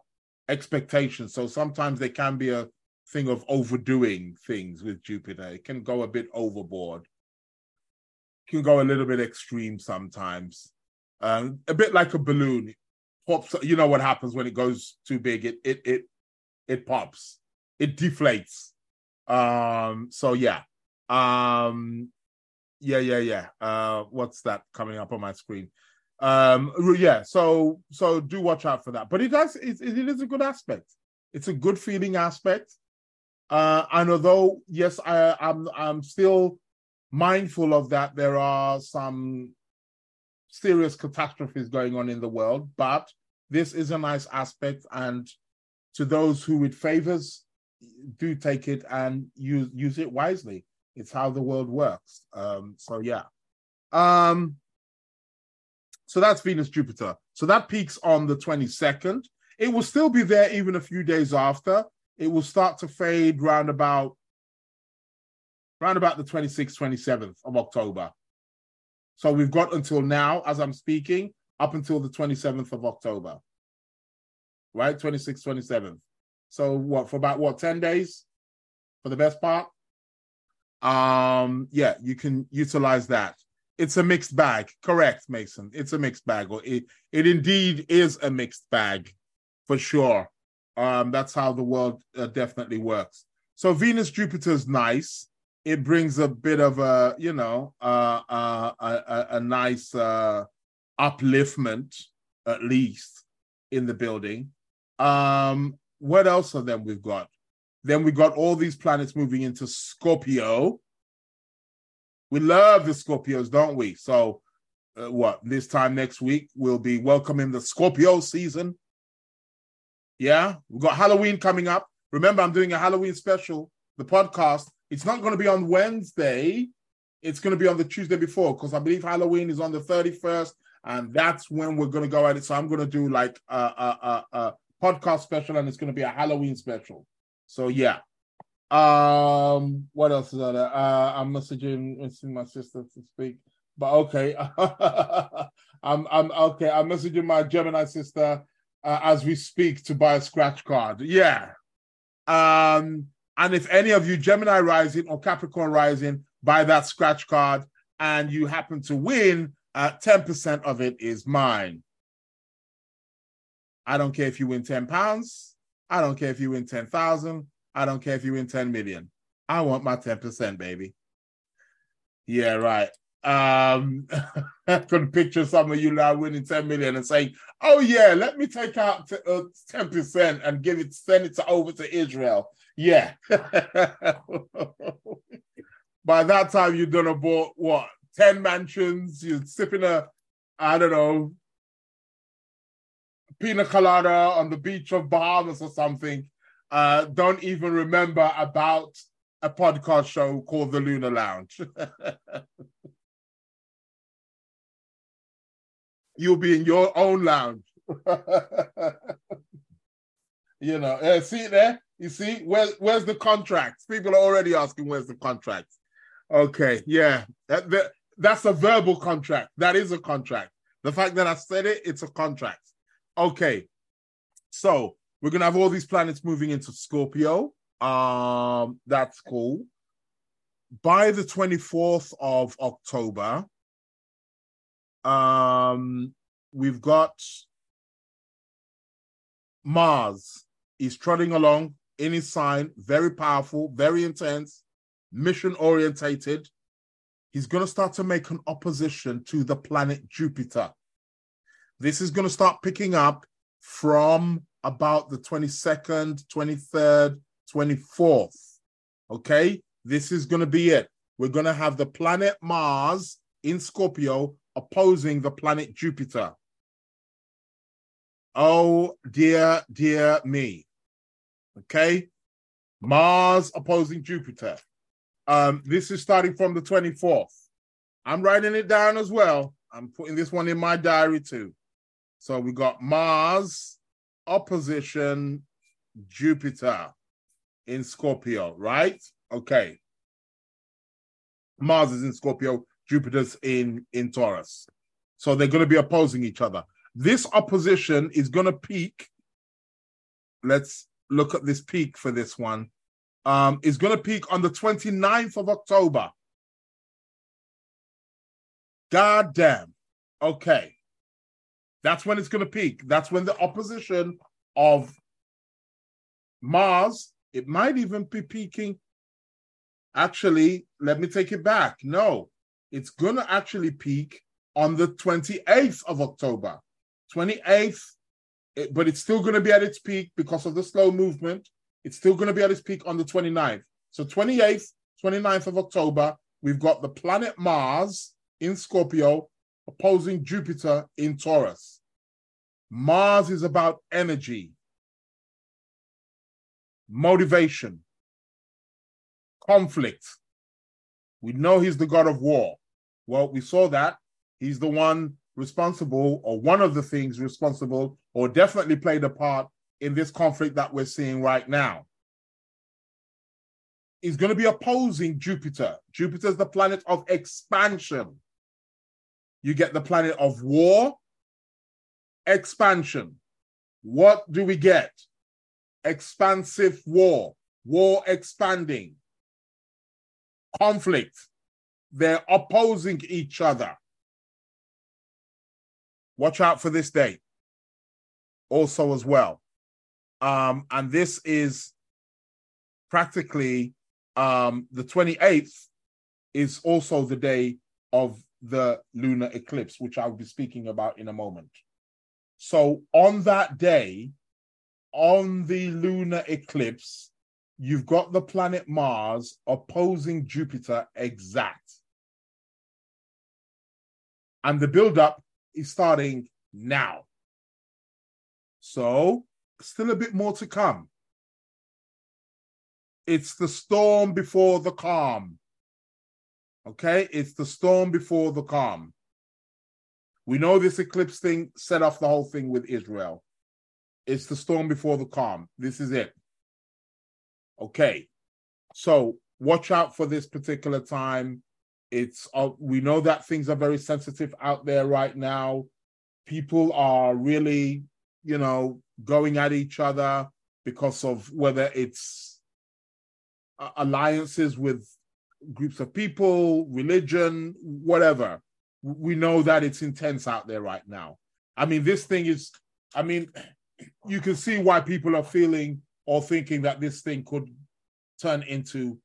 expectations. So sometimes there can be a thing of overdoing things with Jupiter. It can go a bit overboard. Can go a little bit extreme sometimes. Um, a bit like a balloon. Pops, you know what happens when it goes too big? It it it it pops. It deflates. Um, so yeah. Um yeah, yeah, yeah. Uh what's that coming up on my screen? Um, yeah, so so do watch out for that. But it does it, it is a good aspect. It's a good feeling aspect. Uh, and although yes, I, I'm I'm still mindful of that. There are some serious catastrophes going on in the world, but this is a nice aspect. And to those who it favors, do take it and use use it wisely. It's how the world works. Um, so yeah. Um, so that's Venus Jupiter. So that peaks on the 22nd. It will still be there even a few days after. It will start to fade round about round about the 26th, 27th of October. So we've got until now, as I'm speaking, up until the 27th of October. Right? 26th, 27th. So what for about what 10 days for the best part? Um, yeah, you can utilize that it's a mixed bag. Correct, Mason. It's a mixed bag, or it it indeed is a mixed bag, for sure. Um, that's how the world uh, definitely works. So Venus Jupiter's nice. It brings a bit of a you know uh, uh, a, a nice uh, upliftment at least in the building. Um, what else of them we've got? Then we got all these planets moving into Scorpio we love the Scorpios, don't we? So, uh, what this time next week we'll be welcoming the Scorpio season. Yeah, we've got Halloween coming up. Remember, I'm doing a Halloween special, the podcast. It's not going to be on Wednesday. It's going to be on the Tuesday before because I believe Halloween is on the 31st, and that's when we're going to go at it. So I'm going to do like a, a, a, podcast special, and it's going to be a Halloween special. So yeah. Um, what else is there? Uh, I'm messaging, messaging my sister to speak, but okay. I'm I'm okay. I'm messaging my Gemini sister uh, as we speak to buy a scratch card. Yeah. Um, and if any of you Gemini rising or Capricorn rising buy that scratch card and you happen to win, uh, 10% of it is mine. I don't care if you win 10 pounds. I don't care if you win 10,000. I don't care if you win 10 million. I want my 10%, baby. Yeah, right. Um, I could picture some of you now winning 10 million and saying, oh, yeah, let me take out t- uh, 10% and give it, send it to, over to Israel. Yeah. By that time, you're done to bought what? 10 mansions. You're sipping a, I don't know, pina colada on the beach of Bahamas or something. Uh, don't even remember about a podcast show called The Lunar Lounge. You'll be in your own lounge. you know, uh, see there? You see, where, where's the contract? People are already asking, where's the contract? Okay, yeah, that, that, that's a verbal contract. That is a contract. The fact that I said it, it's a contract. Okay, so we're gonna have all these planets moving into Scorpio. Um, that's cool. By the 24th of October, um, we've got Mars is trotting along in his sign, very powerful, very intense, mission orientated. He's going to start to make an opposition to the planet Jupiter. This is going to start picking up from about the 22nd, 23rd, 24th. Okay, this is going to be it. We're going to have the planet Mars in Scorpio opposing the planet Jupiter. Oh, dear, dear me. Okay. Mars opposing Jupiter. Um, this is starting from the 24th. I'm writing it down as well. I'm putting this one in my diary too. So we got Mars opposition Jupiter in Scorpio, right? Okay. Mars is in Scorpio, Jupiter's in in Taurus. So they're going to be opposing each other. This opposition is going to peak. Let's look at this peak for this one. Um, is going to peak on the 29th of October. God damn. Okay. That's when it's going to peak. That's when the opposition of Mars, it might even be peaking. Actually, let me take it back. No, it's going to actually peak on the 28th of October. 28th, it, but it's still going to be at its peak because of the slow movement. It's still going to be at its peak on the 29th. So 28th, 29th of October, we've got the planet Mars in Scorpio opposing Jupiter in Taurus. Mars is about energy, motivation, conflict, we know he's the God of war. Well, we saw that. He's the one responsible, or one of the things responsible, or definitely played a part in this conflict that we're seeing right now. Is going to be opposing Jupiter. Jupiter is the planet of expansion. You get the planet of war, expansion. What do we get? Expansive war, war expanding conflict. They're opposing each other. Watch out for this day also as well. Um, and this is practically um, the 28th is also the day of the lunar eclipse, which I'll be speaking about in a moment. So on that day, on the lunar eclipse, you've got the planet Mars opposing Jupiter exact. And the build-up is starting now. So, still a bit more to come. It's the storm before the calm. Okay? It's the storm before the calm. We know this eclipse thing set off the whole thing with Israel. It's the storm before the calm. This is it. Okay. So watch out for this particular time. It's uh, we know that things are very sensitive out there right now. People are really, you know, going at each other because of whether it's uh, alliances with groups of people, religion, whatever. We know that it's intense out there right now. I mean, this thing is, I mean, you can see why people are feeling or thinking that this thing could turn into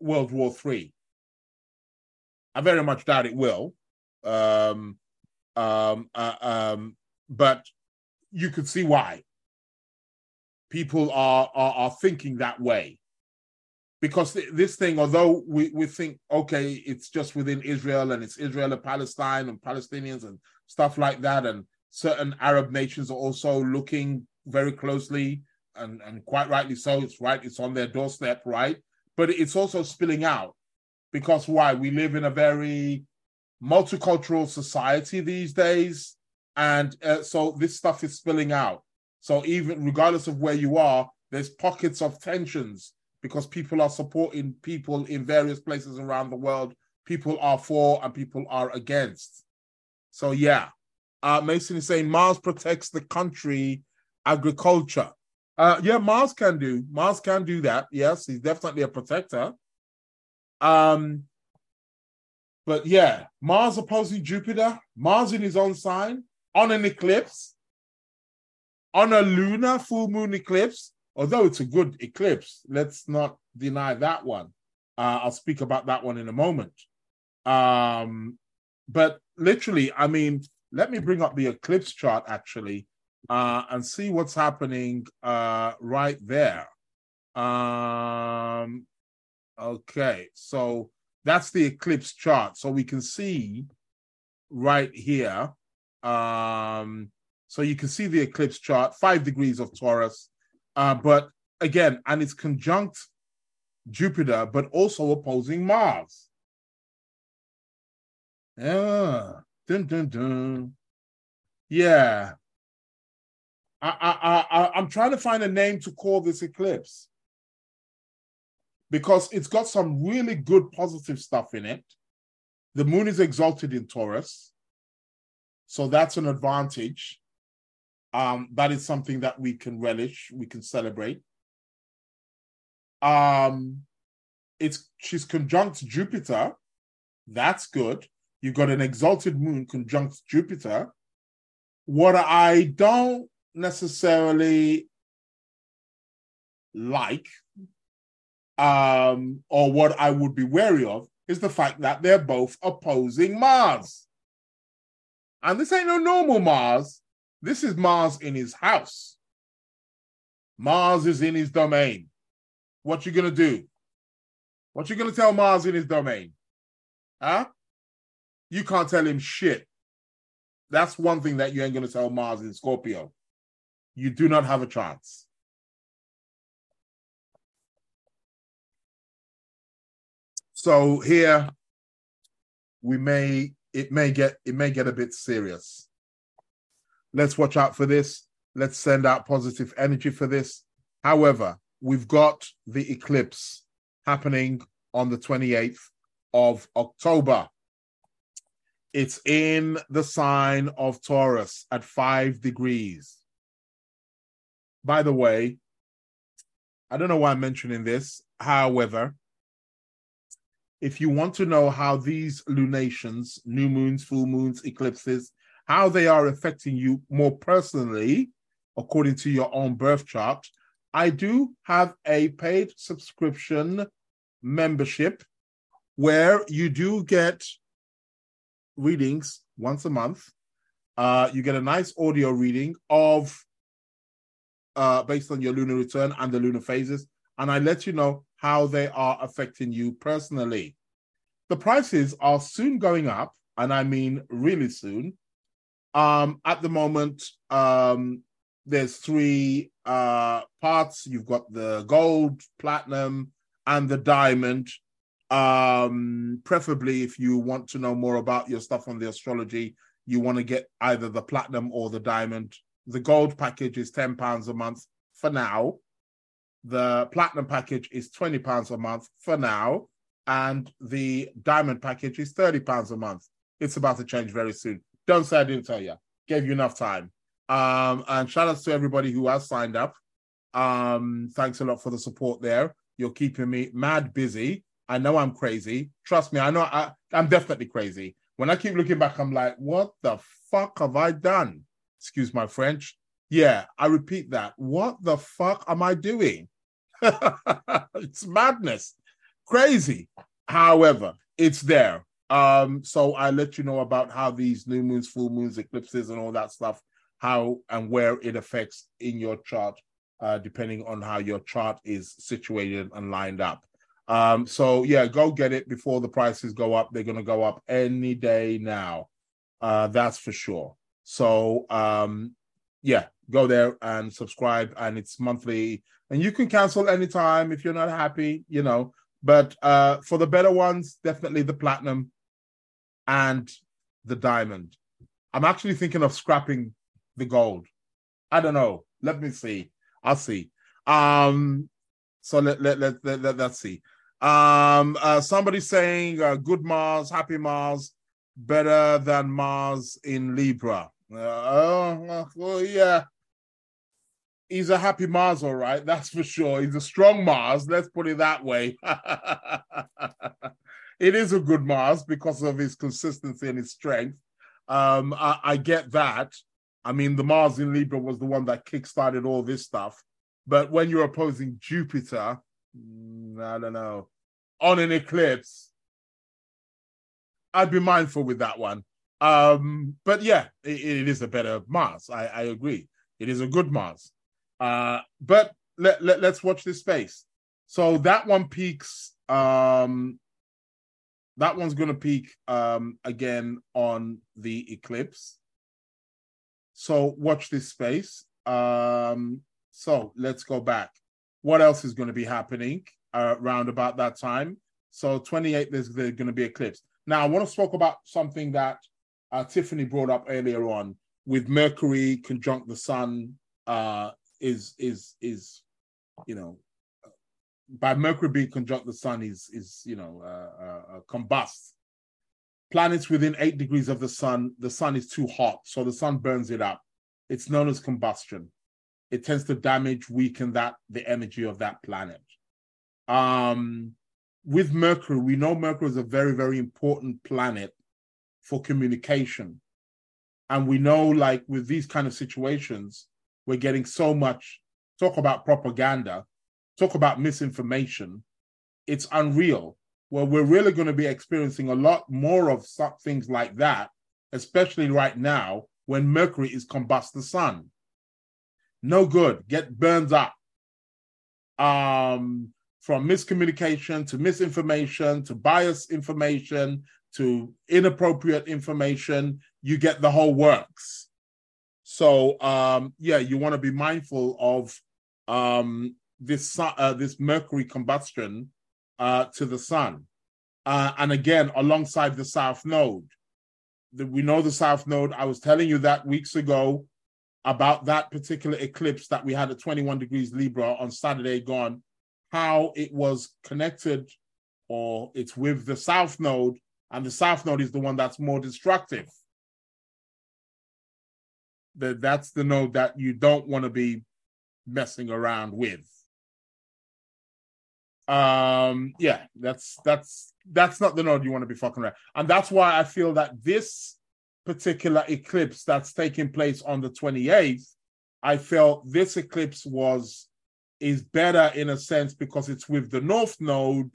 World War Three. I very much doubt it will. Um, um, uh, um, but you could see why. People are, are, are thinking that way. Because th- this thing although we, we think okay it's just within israel and it's israel and palestine and palestinians and stuff like that and certain arab nations are also looking very closely and, and quite rightly so it's right it's on their doorstep right? But it's also spilling out because why we live in a very multicultural society these days and uh, so this stuff is spilling out so even regardless of where you are there's pockets of tensions because people are supporting people in various places around the world people are for and people are against so yeah uh mason is saying mars protects the country agriculture uh, yeah, Mars can do. Mars can do that. Yes, he's definitely a protector. Um, but yeah, Mars opposing Jupiter, Mars in his own sign, on an eclipse, on a lunar full moon eclipse, although it's a good eclipse, let's not deny that one. Uh, I'll speak about that one in a moment. Um, but literally, I mean, let me bring up the eclipse chart actually uh, and see what's happening uh, right there. Um, okay, so that's the eclipse chart. So we can see right here. Um, so you can see the eclipse chart, five degrees of Taurus. Uh, but again, and it's conjunct Jupiter, but also opposing Mars. Yeah. Dun, dun, dun. Yeah. I, I, I, I'm trying to find a name to call this eclipse because it's got some really good positive stuff in it. The moon is exalted in Taurus, so that's an advantage. Um, that is something that we can relish, we can celebrate. Um, it's she's conjunct Jupiter, that's good. You've got an exalted moon conjunct Jupiter. What I don't necessarily like um, or what I would be wary of is the fact that they're both opposing Mars. And this ain't no normal Mars. This is Mars in his house. Mars is in his domain. What you gonna do? What you gonna tell Mars in his domain? Huh? You can't tell him shit. That's one thing that you ain't gonna tell Mars in Scorpio you do not have a chance. So here we may it may get it may get a bit serious. Let's watch out for this. Let's send out positive energy for this. However, we've got the eclipse happening on the 28th of October. It's in the sign of Taurus at five degrees. By the way, I don't know why I'm mentioning this. However, if you want to know how these lunations, new moons, full moons, eclipses, how they are affecting you more personally, according to your own birth chart, I do have a paid subscription membership where you do get readings once a month. Uh, you get a nice audio reading of uh, based on your lunar return and the lunar phases, and I let you know how they are affecting you personally. The prices are soon going up, and I mean really soon. Um, at the moment, um, there's three uh, parts. You've got the gold, platinum, and the diamond. Um, preferably, if you want to know more about your stuff on the astrology, you want to get either the platinum or the diamond the gold package is ten pounds a month for now. The platinum package is twenty pounds a month for now, and the diamond package is thirty pounds a month. It's about to change very soon. Don't say I didn't tell you. Gave you enough time. Um, and shout outs to everybody who has signed up. Um, thanks a lot for the support there. You're keeping me mad busy. I know I'm crazy. Trust me, I know I, I'm definitely crazy. When I keep looking back, I'm like, what the fuck have I done? Excuse my French. Yeah, I repeat that. What the fuck am I doing? it's madness. Crazy. However, it's there. Um, so I let you know about how these new moons, full moons, eclipses, and all that stuff, how and where it affects in your chart, uh, depending on how your chart is situated and lined up. Um, so yeah, go get it before the prices go up. They're gonna go up any day now. Uh, that's for sure. So um, yeah, go there and subscribe, and it's monthly, and you can cancel anytime if you're not happy, you know. But uh, for the better ones, definitely the platinum and the diamond. I'm actually thinking of scrapping the gold. I don't know. Let me see. I'll see. Um, so let let let let, let us see. Um, uh, somebody saying uh, good Mars, happy Mars, better than Mars in Libra. Uh, oh, well, yeah. He's a happy Mars, all right. That's for sure. He's a strong Mars. Let's put it that way. it is a good Mars because of his consistency and his strength. Um, I, I, get that. I mean, the Mars in Libra was the one that kickstarted all this stuff. But when you're opposing Jupiter, mm, I don't know, on an eclipse, I'd be mindful with that one. Um, but yeah, it, it is a better Mars. I, I, agree. It is a good Mars. Uh, but let, let, let's watch this space. So that one peaks um that one's going to peak um, again on the eclipse. So watch this space. Um, so let's go back. What else is going to be happening uh, around about that time? So 28, there's, there's going to be eclipse. Now I want to talk about something that uh, Tiffany brought up earlier on with Mercury conjunct the Sun. Uh, is is is you know by Mercury being conjunct the sun is is you know uh, uh, uh, combust. Planets within eight degrees of the sun, the sun is too hot, so the sun burns it up. It's known as combustion. It tends to damage, weaken that the energy of that planet. Um, with Mercury, we know Mercury is a very very important planet for communication, and we know like with these kind of situations, we're getting so much talk about propaganda talk about misinformation, it's unreal. Well, we're really going to be experiencing a lot more of things like that, especially right now when Mercury is combust the sun. No good. Get burned up. Um, from miscommunication to misinformation to biased information to inappropriate information, you get the whole works. So um, yeah, you want to be mindful of um, this uh, this mercury combustion uh, to the sun, uh, and again alongside the south node. The, we know the south node. I was telling you that weeks ago about that particular eclipse that we had at 21 degrees Libra on Saturday gone, how it was connected, or it's with the south node, and the south node is the one that's more destructive. That that's the node that you don't want to be messing around with. Um yeah that's that's that's not the node you want to be fucking around. And that's why i feel that this particular eclipse that's taking place on the 28th i felt this eclipse was is better in a sense because it's with the north node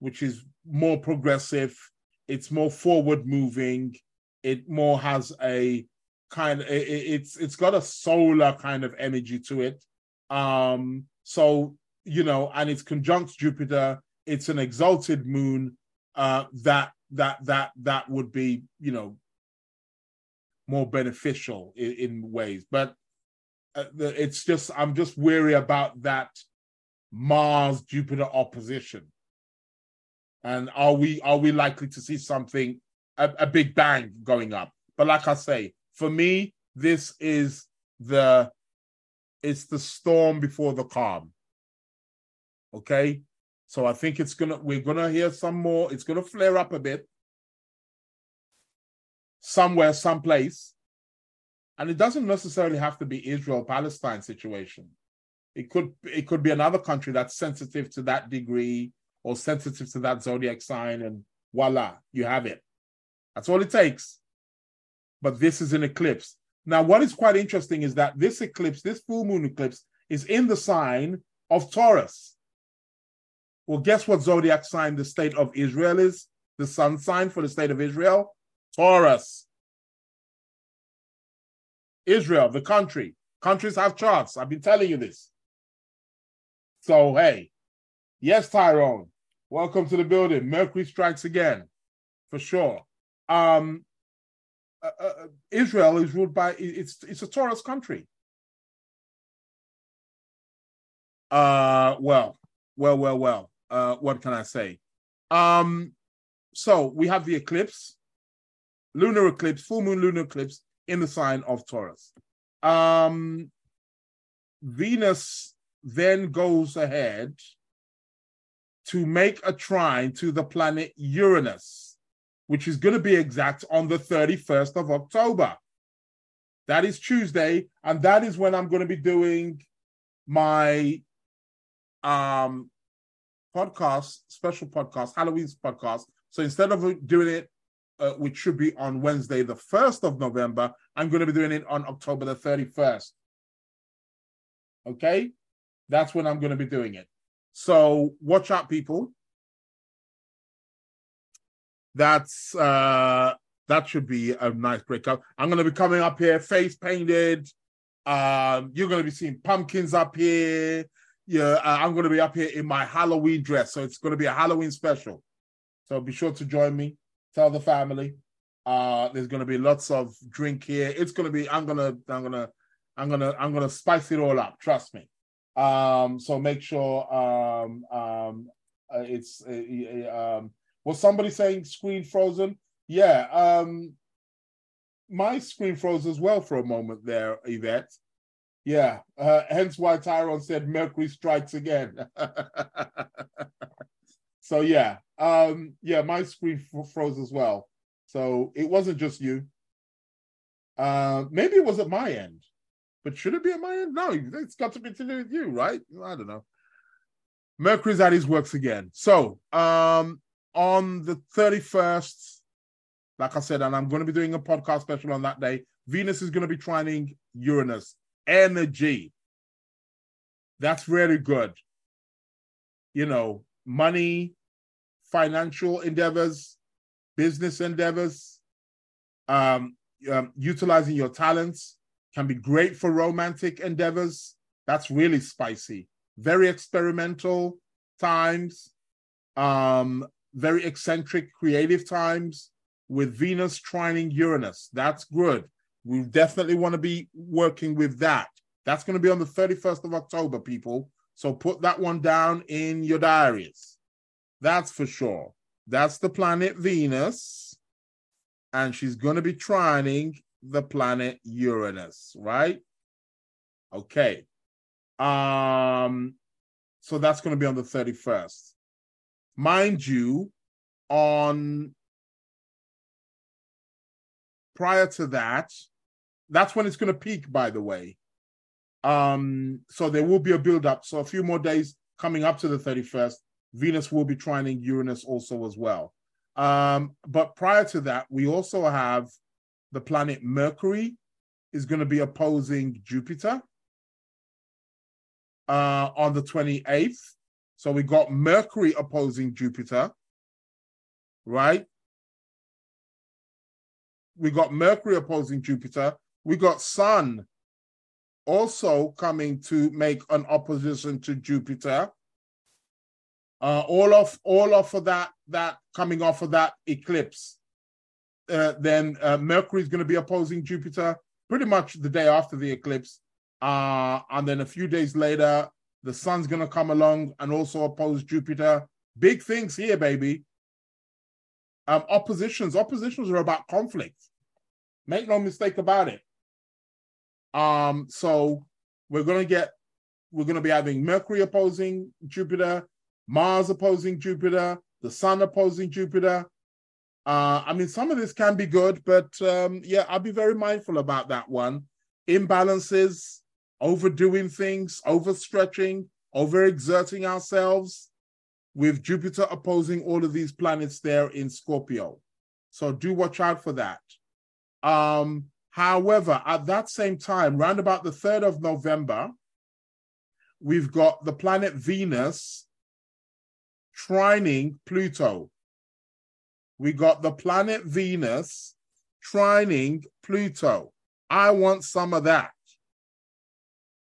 which is more progressive. It's more forward moving. It more has a kind of it, it's it's got a solar kind of energy to it um so you know, and it's conjunct Jupiter. It's an exalted moon. Uh, that that that that would be, you know, more beneficial in, in ways. But uh, it's just I'm just weary about that Mars Jupiter opposition. And are we are we likely to see something a, a big bang going up? But like I say, for me, this is the it's the storm before the calm. Okay, so I think it's gonna we're gonna hear some more. It's gonna flare up a bit somewhere, someplace, and it doesn't necessarily have to be Israel Palestine situation. It could it could be another country that's sensitive to that degree or sensitive to that zodiac sign, and voila, you have it. That's all it takes. But this is an eclipse. Now, what is quite interesting is that this eclipse, this full moon eclipse, is in the sign of Taurus. Well, guess what zodiac sign the state of Israel is? The sun sign for the state of Israel? Taurus. Israel, the country. Countries have charts. I've been telling you this. So, hey, yes, Tyrone, welcome to the building. Mercury strikes again, for sure. Um, uh, uh, Israel is ruled by it's it's a Taurus country. Uh, well, well, well, well. Uh, what can I say? Um, so we have the eclipse, lunar eclipse, full moon lunar eclipse in the sign of Taurus. Um, Venus then goes ahead to make a trine to the planet Uranus which is going to be exact on the 31st of October. That is Tuesday, and that is when I'm going to be doing my um podcast, special podcast, Halloween's podcast. So instead of doing it, uh, which should be on Wednesday, the 1st of November, I'm going to be doing it on October the 31st. Okay? That's when I'm going to be doing it. So watch out, people that's uh that should be a nice breakout. I'm gonna be coming up here, face painted. Um, you're gonna be seeing pumpkins up here. Yeah, uh, I'm gonna be up here in my Halloween dress, so it's gonna be a Halloween special. So be sure to join me. Tell the family. Uh, there's gonna be lots of drink here. It's gonna be. I'm gonna. I'm gonna. I'm gonna. I'm gonna spice it all up. Trust me. Um, so make sure um, um, uh, it's uh, um, was somebody saying screen frozen? Yeah. Um, my screen froze as well for a moment there, Yvette. Yeah. Uh, hence why Tyrone said Mercury strikes again. so yeah. Um, yeah, my screen froze as well. So it wasn't just you. Uh, maybe it was at my end, but should it be at my end? No, it's got to be to do with you, right? I don't know. Mercury's at his works again. So, um, on the 31st, like I said, and I'm going to be doing a podcast special on that day. Venus is going to be trining Uranus. Energy. That's really good. You know, money, financial endeavors, business endeavors, um, um, utilizing your talents can be great for romantic endeavors. That's really spicy. Very experimental times. Um, very eccentric, creative times with Venus trining Uranus. That's good. We definitely want to be working with that. That's going to be on the 31st of October, people. So put that one down in your diaries. That's for sure. That's the planet Venus. And she's going to be trining the planet Uranus, right? Okay. Um, so that's going to be on the 31st. Mind you, on prior to that, that's when it's going to peak, by the way. Um, so there will be a build up. So a few more days coming up to the 31st, Venus will be trining Uranus also as well. Um, but prior to that, we also have the planet Mercury is going to be opposing Jupiter uh, on the 28th. So we got Mercury opposing Jupiter, right? We got Mercury opposing Jupiter. We got Sun also coming to make an opposition to Jupiter. Uh, all of all of that that coming off of that eclipse. Uh, then uh, Mercury is going to be opposing Jupiter pretty much the day after the eclipse, uh, and then a few days later, the sun's going to come along and also oppose Jupiter. Big things here, baby. Um, oppositions. Oppositions are about conflict. Make no mistake about it. Um, so we're gonna get we're gonna be having Mercury opposing Jupiter, Mars opposing Jupiter, the Sun opposing Jupiter. Uh, I mean, some of this can be good, but um, yeah, I'll be very mindful about that one. Imbalances, overdoing things, overstretching, overexerting ourselves, with Jupiter opposing all of these planets there in Scorpio. So do watch out for that. Um, however, at that same time, round about the 3rd of November, we've got the planet Venus trining Pluto. We got the planet Venus trining Pluto. I want some of that.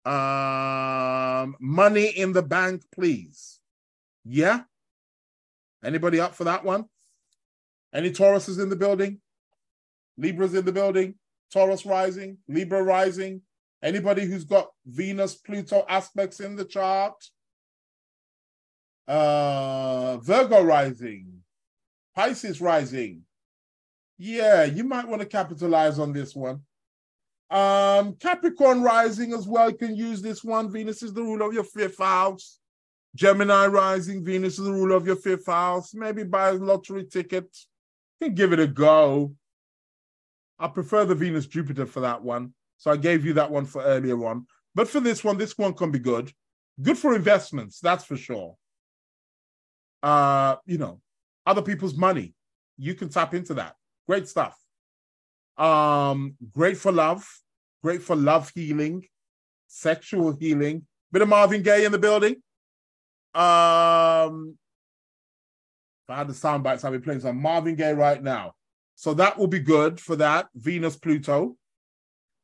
Um, money in the bank, please. Yeah? Anybody up for that one? Any Tauruses in the building? Libras in the building? Taurus rising? Libra rising? Anybody who's got Venus Pluto aspects in the chart? Uh, Virgo rising, Pisces rising. Yeah, you might want to capitalize on this one. Um, Capricorn rising as well. You can use this one. Venus is the ruler of your fifth house. Gemini rising, Venus is the ruler of your fifth house. Maybe buy a lottery ticket. You can give it a go. I prefer the Venus Jupiter for that one. So I gave you that one for earlier on. But for this one, this one can be good. Good for investments, that's for sure. Uh, you know, other people's money. You can tap into that. Great stuff. Um, great for love, great for love healing, sexual healing. Bit of Marvin Gaye in the building. Um, if I had the sound bites, I'd be playing some Marvin Gaye right now. So that will be good for that. Venus, Pluto.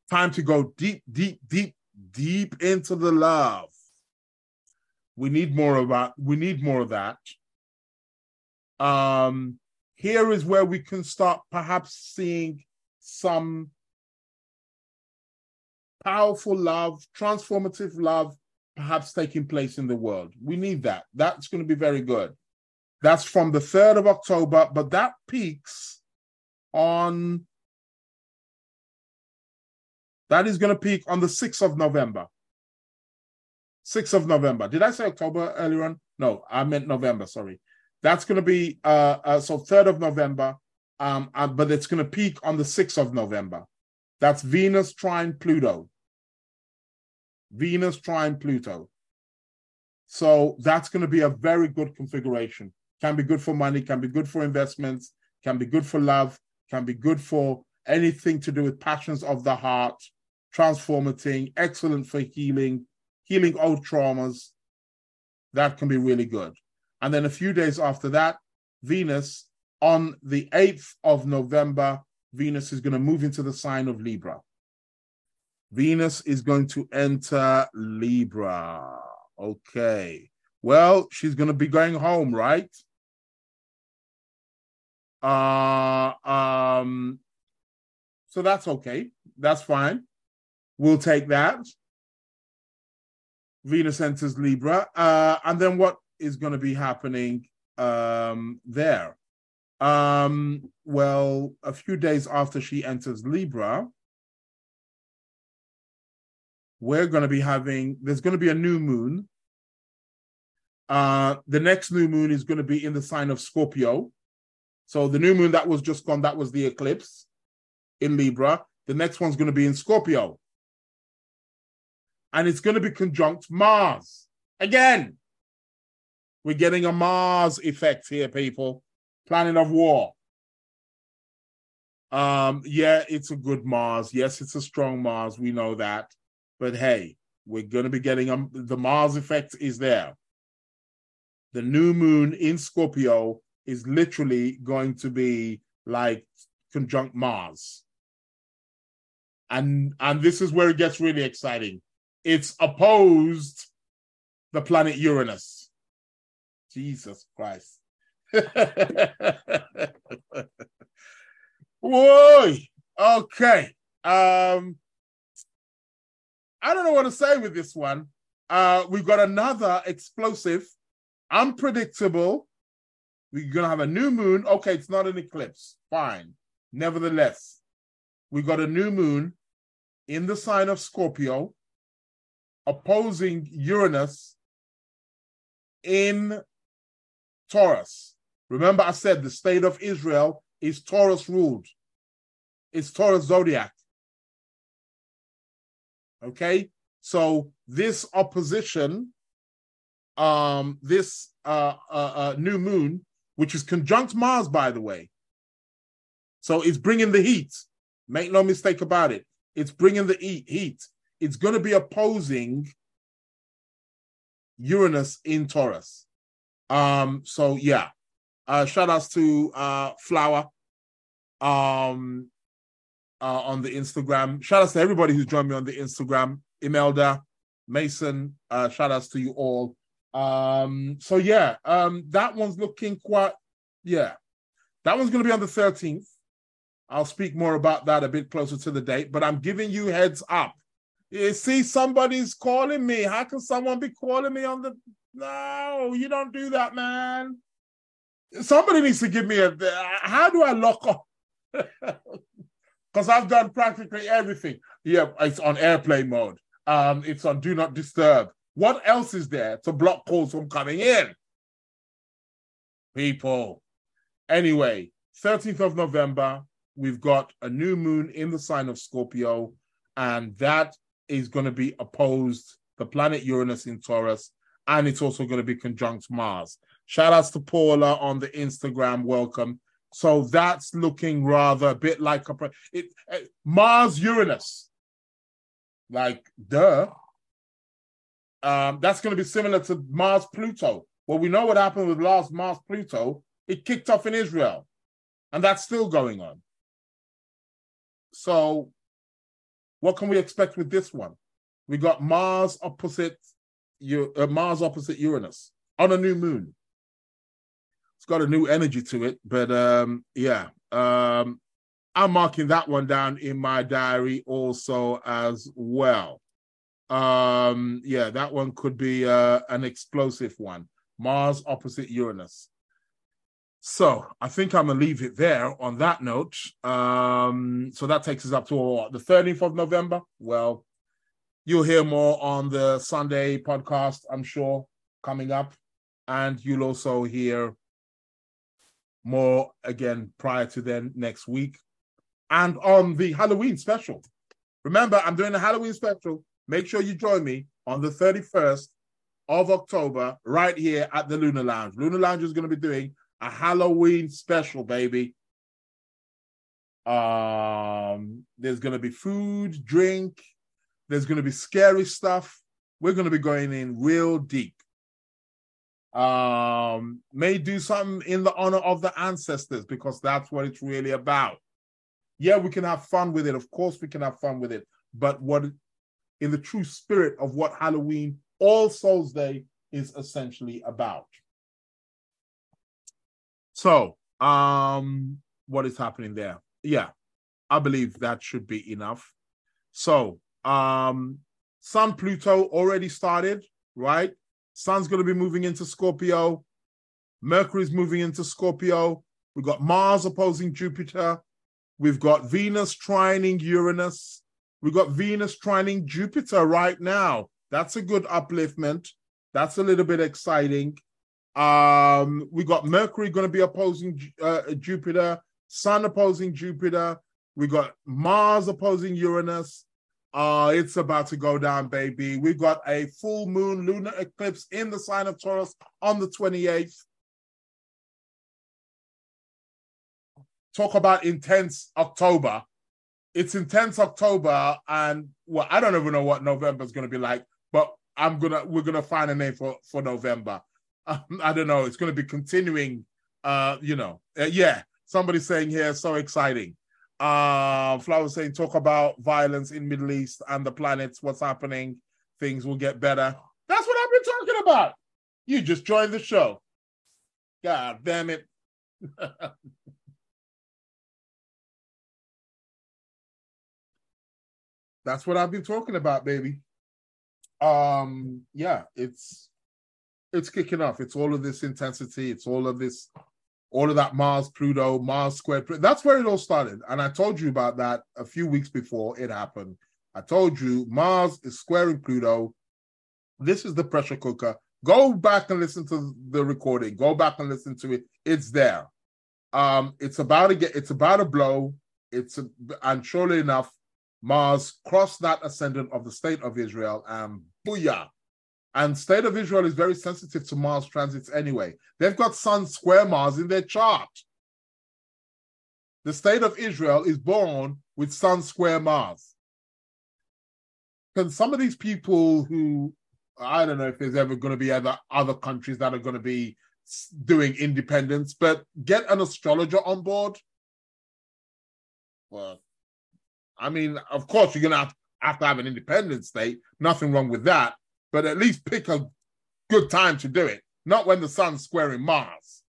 Time to go deep, deep, deep, deep into the love. We need more of that. We need more of that. Um, here is where we can start perhaps seeing some powerful love, transformative love perhaps taking place in the world. We need that. That's going to be very good. That's from the 3rd of October, but that peaks on that is going to peak on the 6th of November. 6th of November. Did I say October earlier on? No, I meant November, sorry. That's going to be uh, uh so 3rd of November, um, uh, but it's going to peak on the 6th of November. That's Venus trine Pluto. Venus trine Pluto. So that's going to be a very good configuration. Can be good for money, can be good for investments, can be good for love, can be good for anything to do with passions of the heart, transformating, excellent for healing, healing old traumas. That can be really good. And then a few days after that, Venus on the 8th of November, Venus is going to move into the sign of Libra. Venus is going to enter Libra. Okay. Well, she's going to be going home, right? Uh um so that's okay. That's fine. We'll take that. Venus enters Libra. Uh and then what is going to be happening um there? Um well, a few days after she enters Libra, we're going to be having, there's going to be a new moon. Uh, the next new moon is going to be in the sign of Scorpio. So the new moon that was just gone, that was the eclipse in Libra. The next one's going to be in Scorpio. And it's going to be conjunct Mars. Again, we're getting a Mars effect here, people. Planet of war. Um, yeah, it's a good Mars. Yes, it's a strong Mars. We know that. But hey, we're going to be getting um, the Mars effect is there. The new moon in Scorpio is literally going to be like conjunct Mars. And and this is where it gets really exciting. It's opposed the planet Uranus. Jesus Christ. Whoa. Okay. Um I don't know what to say with this one. Uh, we've got another explosive, unpredictable. We're to have a new moon. Okay, it's not an eclipse. Fine. Nevertheless, we got a new moon in the sign of Scorpio, opposing Uranus in Taurus. Remember, I said the state of Israel is Taurus ruled, it's Taurus zodiac. Okay, so this opposition, um, this uh, uh, uh, new moon, which is conjunct Mars, by the way, so it's bringing the heat. Make no mistake about it. It's bringing the heat. It's going to be opposing Uranus in Taurus. Um, so yeah. Uh, shout outs to uh, Flower um, uh, on the Instagram. Shout outs to everybody who's joined me on the Instagram. Imelda, Mason, uh, shout outs to you all. Um, so yeah, um, that one's looking quite, yeah, that one's going to be on the 13th. I'll speak more about that a bit closer to the date, but I'm giving you heads up. You see, somebody's calling me. How can someone be calling me on the? No, you don't do that, man. Somebody needs to give me a. How do I lock up? Because I've done practically everything. Yeah, it's on airplane mode. Um, it's on do not disturb. What else is there to block calls from coming in? People. Anyway, 13th of November, we've got a new moon in the sign of Scorpio, and that is going to be opposed the planet Uranus in Taurus, and it's also going to be conjunct Mars. Shout outs to Paula on the Instagram. Welcome. So that's looking rather a bit like a it, uh, Mars Uranus, like duh. Um, that's going to be similar to Mars Pluto. Well, we know what happened with last Mars Pluto. It kicked off in Israel, and that's still going on. So, what can we expect with this one? We got Mars opposite uh, Mars opposite Uranus on a new moon. It's got a new energy to it, but um, yeah, um, I'm marking that one down in my diary also as well. Um, yeah, that one could be uh, an explosive one. Mars opposite Uranus. So I think I'm gonna leave it there on that note. Um, so that takes us up to what, the 13th of November. Well, you'll hear more on the Sunday podcast, I'm sure, coming up, and you'll also hear more again prior to then next week, and on the Halloween special. Remember, I'm doing a Halloween special. Make sure you join me on the 31st of October right here at the Lunar Lounge. Lunar Lounge is going to be doing a Halloween special, baby. Um, there's gonna be food, drink, there's gonna be scary stuff. We're gonna be going in real deep. Um, may do something in the honor of the ancestors because that's what it's really about. Yeah, we can have fun with it. Of course, we can have fun with it. But what in the true spirit of what Halloween, All Souls Day, is essentially about. So, um, what is happening there? Yeah, I believe that should be enough. So, um, Sun Pluto already started, right? Sun's going to be moving into Scorpio. Mercury's moving into Scorpio. We've got Mars opposing Jupiter. We've got Venus trining Uranus. We've got Venus trining Jupiter right now. That's a good upliftment. That's a little bit exciting. Um, we got Mercury going to be opposing uh, Jupiter, Sun opposing Jupiter. We've got Mars opposing Uranus. Uh, it's about to go down, baby. We've got a full moon lunar eclipse in the sign of Taurus on the 28th. Talk about intense October. It's intense October, and well, I don't even know what November is going to be like, but I'm gonna we're gonna find a name for for November. Um, I don't know. It's going to be continuing. Uh, you know, uh, yeah. Somebody saying here, so exciting. Uh, Flower saying, talk about violence in Middle East and the planets. What's happening? Things will get better. That's what I've been talking about. You just joined the show. God damn it. That's what I've been talking about, baby. Um, yeah, it's it's kicking off. It's all of this intensity. It's all of this, all of that Mars, Pluto, Mars squared. That's where it all started. And I told you about that a few weeks before it happened. I told you Mars is squaring Pluto. This is the pressure cooker. Go back and listen to the recording. Go back and listen to it. It's there. Um, it's about to get. It's about to blow. It's a, and surely enough, Mars crossed that ascendant of the state of Israel, and booyah! And state of Israel is very sensitive to Mars transits anyway. They've got Sun square Mars in their chart. The state of Israel is born with Sun square Mars. Can some of these people who I don't know if there's ever going to be other other countries that are going to be doing independence, but get an astrologer on board. Well, I mean, of course, you're going to have, have to have an independent state. Nothing wrong with that, but at least pick a good time to do it. Not when the sun's squaring Mars.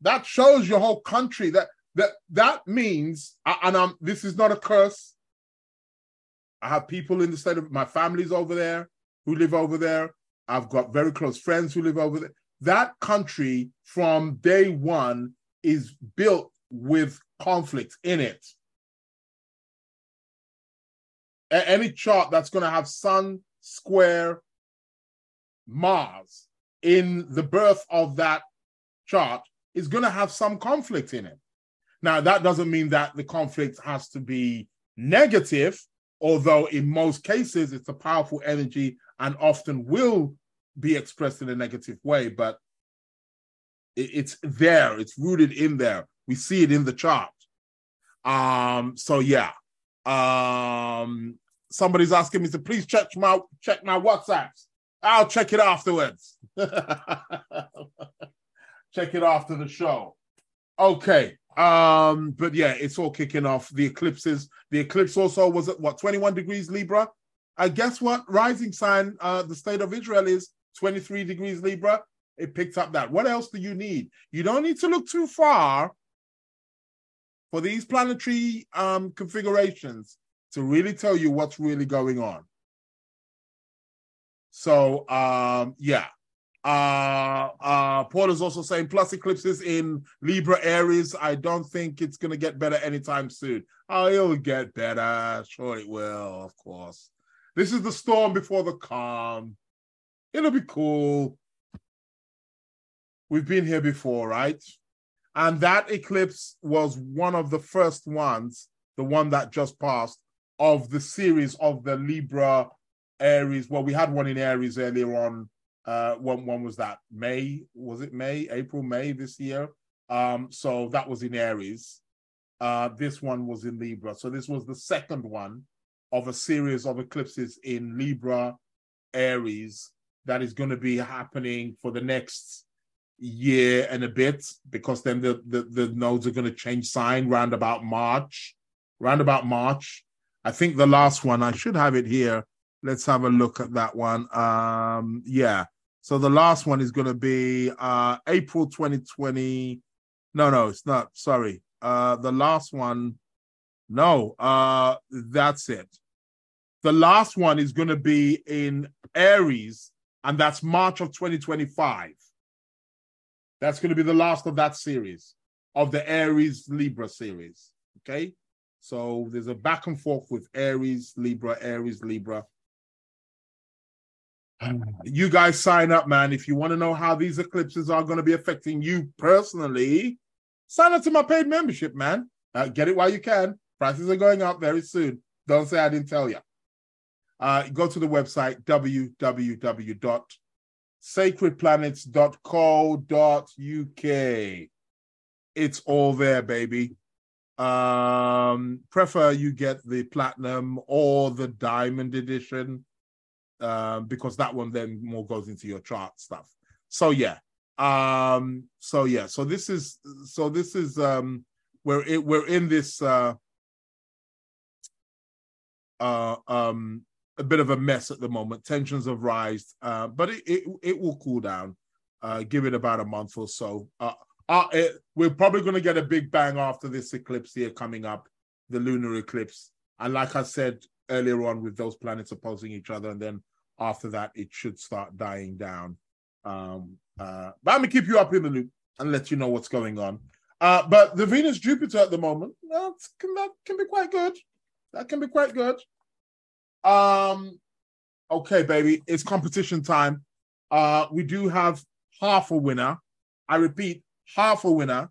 That shows your whole country that that that means, and I'm, this is not a curse. I have people in the state of my family's over there who live over there. I've got very close friends who live over there. That country from day one is built with conflict in it. A- any chart that's going to have Sun square Mars in the birth of that chart is going to have some conflict in it. Now, that doesn't mean that the conflict has to be negative, although in most cases it's a powerful energy and often will be expressed in a negative way, but it's there, it's rooted in there. We see it in the chart. Um, so yeah. Um somebody's asking me to please check my check my WhatsApps. I'll check it afterwards. check it after the show. Okay. Um, but yeah, it's all kicking off. The eclipses, the eclipse also was at what 21 degrees Libra. I guess what rising sign uh the state of Israel is 23 degrees Libra. It picked up that. What else do you need? You don't need to look too far for these planetary um configurations to really tell you what's really going on. So um yeah, uh, uh, Paul is also saying plus eclipses in Libra Aries. I don't think it's going to get better anytime soon. Oh, it'll get better. Sure, it will, of course. This is the storm before the calm. It'll be cool. We've been here before, right? And that eclipse was one of the first ones, the one that just passed, of the series of the Libra Aries. Well, we had one in Aries earlier on uh, one one was that May was it May April May this year. Um, so that was in Aries. Uh, this one was in Libra. So this was the second one of a series of eclipses in Libra, Aries that is going to be happening for the next year and a bit because then the the, the nodes are going to change sign round about March, round about March. I think the last one I should have it here. Let's have a look at that one. Um, yeah, so the last one is going to be uh, April 2020. No, no, it's not. Sorry. Uh, the last one, no, uh, that's it. The last one is going to be in Aries, and that's March of 2025. That's going to be the last of that series, of the Aries Libra series. Okay. So there's a back and forth with Aries, Libra, Aries, Libra you guys sign up, man. If you want to know how these eclipses are going to be affecting you personally, sign up to my paid membership, man. Uh, get it while you can. Prices are going up very soon. Don't say I didn't tell you. Uh, go to the website www.sacredplanets.co.uk. It's all there, baby. Um, prefer you get the platinum or the diamond edition um, because that one then more goes into your chart stuff. So yeah, um, so yeah, so this is so this is um, we're we're in this uh, uh, um, a bit of a mess at the moment. Tensions have rised, uh, but it, it it will cool down. Uh, give it about a month or so. Uh, uh, it, we're probably going to get a big bang after this eclipse here coming up, the lunar eclipse. And like I said earlier on with those planets opposing each other, and then after that it should start dying down. Um, uh, but I'm gonna keep you up in the loop and let you know what's going on. Uh, but the Venus Jupiter at the moment, that can, that can be quite good. That can be quite good. Um, okay, baby, it's competition time. Uh, we do have half a winner. I repeat, half a winner.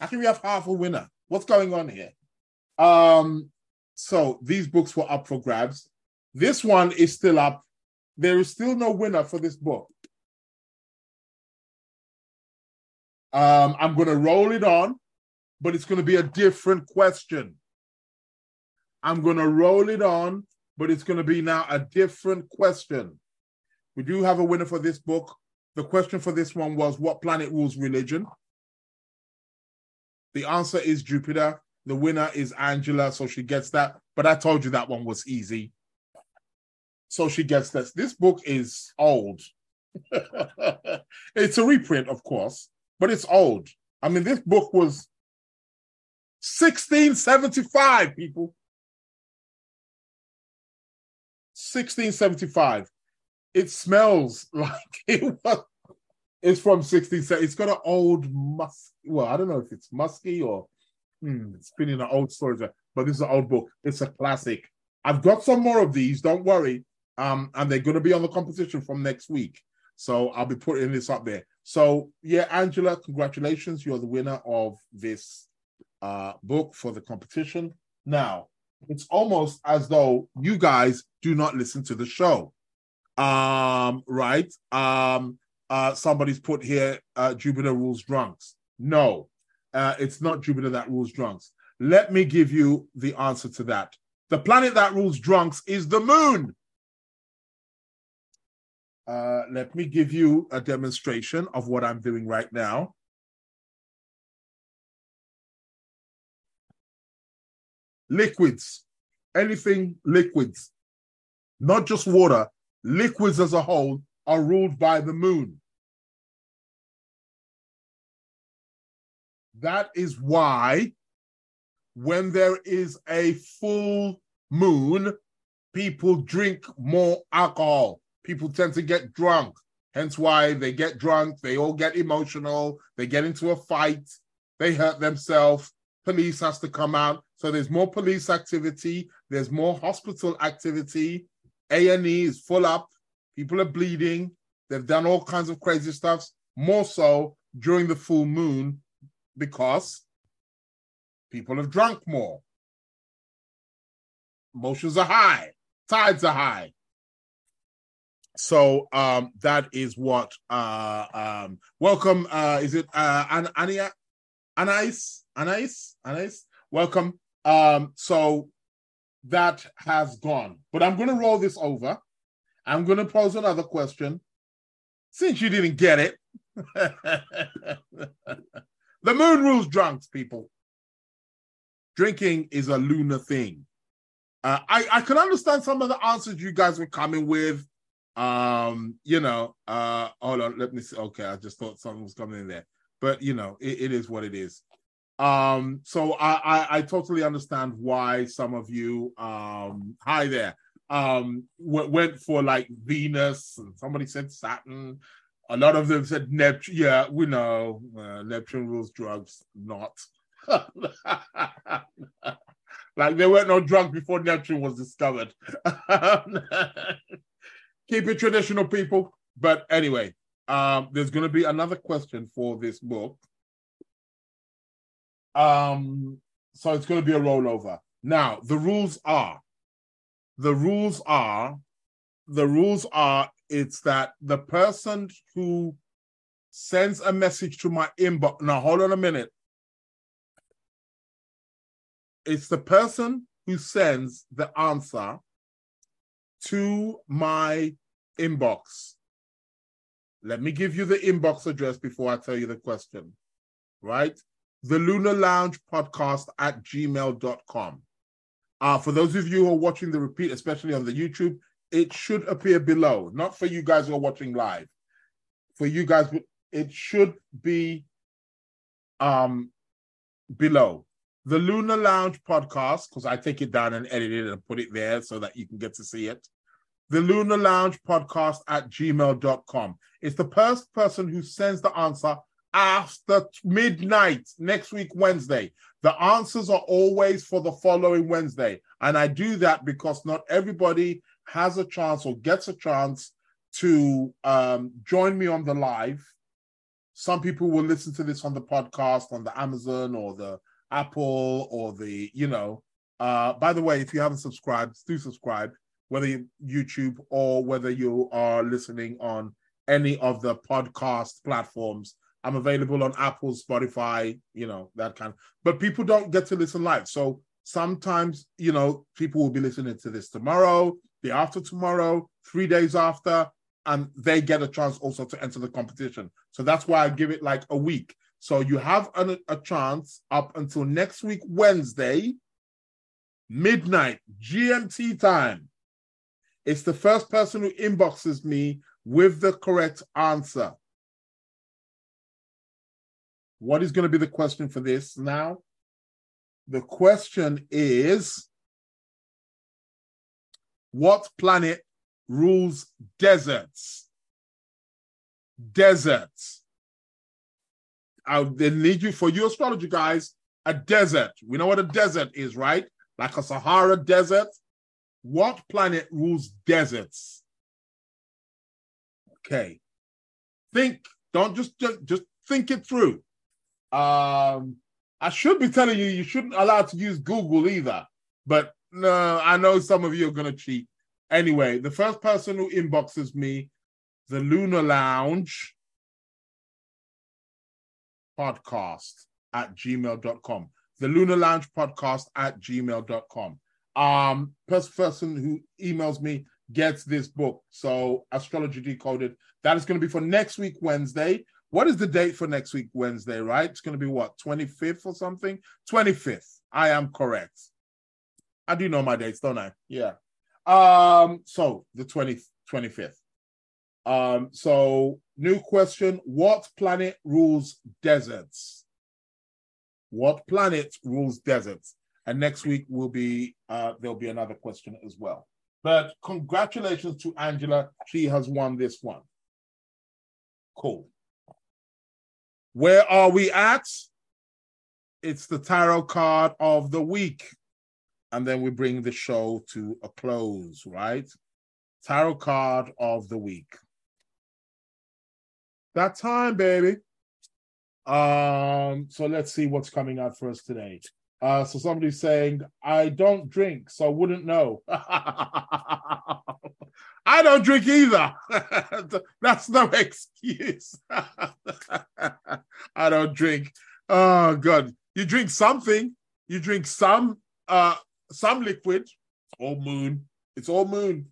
How can we have half a winner? What's going on here? Um, so these books were up for grabs. This one is still up. There is still no winner for this book. Um, I'm going to roll it on, but it's going to be a different question. I'm going to roll it on, but it's going to be now a different question. We do have a winner for this book. The question for this one was What planet rules religion? The answer is Jupiter. The winner is Angela, so she gets that. But I told you that one was easy. So she gets this. This book is old. it's a reprint, of course, but it's old. I mean, this book was 1675, people. 1675. It smells like it was. It's from 16. It's got an old musk. Well, I don't know if it's musky or hmm, it's been in an old storage, but this is an old book. It's a classic. I've got some more of these. Don't worry. Um, and they're going to be on the competition from next week. So I'll be putting this up there. So yeah, Angela, congratulations. You're the winner of this uh, book for the competition. Now, it's almost as though you guys do not listen to the show. Um, right? Um, uh, somebody's put here uh, Jupiter rules drunks. No, uh, it's not Jupiter that rules drunks. Let me give you the answer to that. The planet that rules drunks is the moon. Uh, let me give you a demonstration of what I'm doing right now. Liquids, anything liquids, not just water, liquids as a whole are ruled by the moon. That is why when there is a full moon, people drink more alcohol. People tend to get drunk. Hence why they get drunk, they all get emotional, they get into a fight, they hurt themselves, police has to come out. So there's more police activity, there's more hospital activity, A&E is full up, People are bleeding. They've done all kinds of crazy stuff, more so during the full moon because people have drunk more. Emotions are high, tides are high. So um, that is what. Uh, um, welcome. Uh, is it uh, An- Ania? Anais? Anais? Anais? Welcome. Um, so that has gone, but I'm going to roll this over I'm going to pose another question. Since you didn't get it, the moon rules drunks, people. Drinking is a lunar thing. Uh, I, I can understand some of the answers you guys were coming with. Um, you know, uh, hold on, let me see. Okay, I just thought something was coming in there, but you know, it, it is what it is. Um, so I, I, I totally understand why some of you, um, hi there um w- went for like Venus and somebody said Saturn. A lot of them said Neptune. Yeah, we know uh, Neptune rules drugs, not. like there weren't no drugs before Neptune was discovered. Keep it traditional, people. But anyway, um, there's going to be another question for this book. Um, so it's going to be a rollover. Now, the rules are the rules are the rules are it's that the person who sends a message to my inbox now hold on a minute. It's the person who sends the answer to my inbox. Let me give you the inbox address before i tell you the question right? The lunar lounge podcast at gmail.com uh, for those of you who are watching the repeat, especially on the YouTube, it should appear below. Not for you guys who are watching live. For you guys, it should be um below. The Lunar Lounge podcast, because I take it down and edit it and put it there so that you can get to see it. The Lunar Lounge podcast at gmail.com. It's the first person who sends the answer after midnight next week, Wednesday. The answers are always for the following Wednesday. And I do that because not everybody has a chance or gets a chance to um, join me on the live. Some people will listen to this on the podcast on the Amazon or the Apple or the, you know. Uh, by the way, if you haven't subscribed, do subscribe, whether you YouTube or whether you are listening on any of the podcast platforms. I'm available on Apple, Spotify, you know, that kind. Of, but people don't get to listen live. So sometimes, you know, people will be listening to this tomorrow, the after tomorrow, three days after, and they get a chance also to enter the competition. So that's why I give it like a week. So you have a, a chance up until next week, Wednesday, midnight, GMT time. It's the first person who inboxes me with the correct answer. What is going to be the question for this now? The question is What planet rules deserts? Deserts. I then need you for you astrology guys. A desert. We know what a desert is, right? Like a Sahara desert. What planet rules deserts? Okay. Think. Don't just just, just think it through. Um, I should be telling you you shouldn't allow to use Google either. But no, I know some of you are gonna cheat. Anyway, the first person who inboxes me, the Lunar Lounge podcast at gmail.com. The Lunar Lounge podcast at gmail.com. Um, first person who emails me gets this book. So Astrology Decoded. That is going to be for next week, Wednesday. What is the date for next week, Wednesday, right? It's going to be what, 25th or something? 25th. I am correct. I do know my dates, don't I? Yeah. Um, so the 20, 25th. Um, so new question. What planet rules deserts? What planet rules deserts? And next week will be uh there'll be another question as well. But congratulations to Angela. She has won this one. Cool. Where are we at? It's the tarot card of the week. And then we bring the show to a close, right? Tarot card of the week. That time, baby. Um, so let's see what's coming out for us today. Uh, so somebody's saying, I don't drink, so I wouldn't know. I don't drink either. That's no excuse. I don't drink. Oh God. You drink something. You drink some uh some liquid. All moon. It's all moon.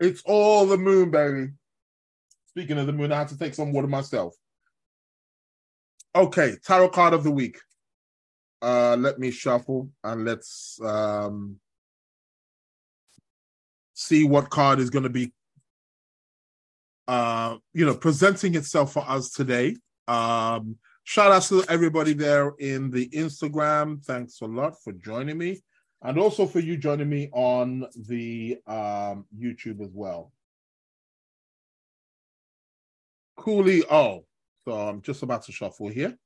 It's all the moon, baby. Speaking of the moon, I had to take some water myself. Okay, tarot card of the week. Uh, let me shuffle and let's um, see what card is going to be, uh, you know, presenting itself for us today. Um, shout out to everybody there in the Instagram. Thanks a lot for joining me, and also for you joining me on the um, YouTube as well. Cooley, oh, so I'm just about to shuffle here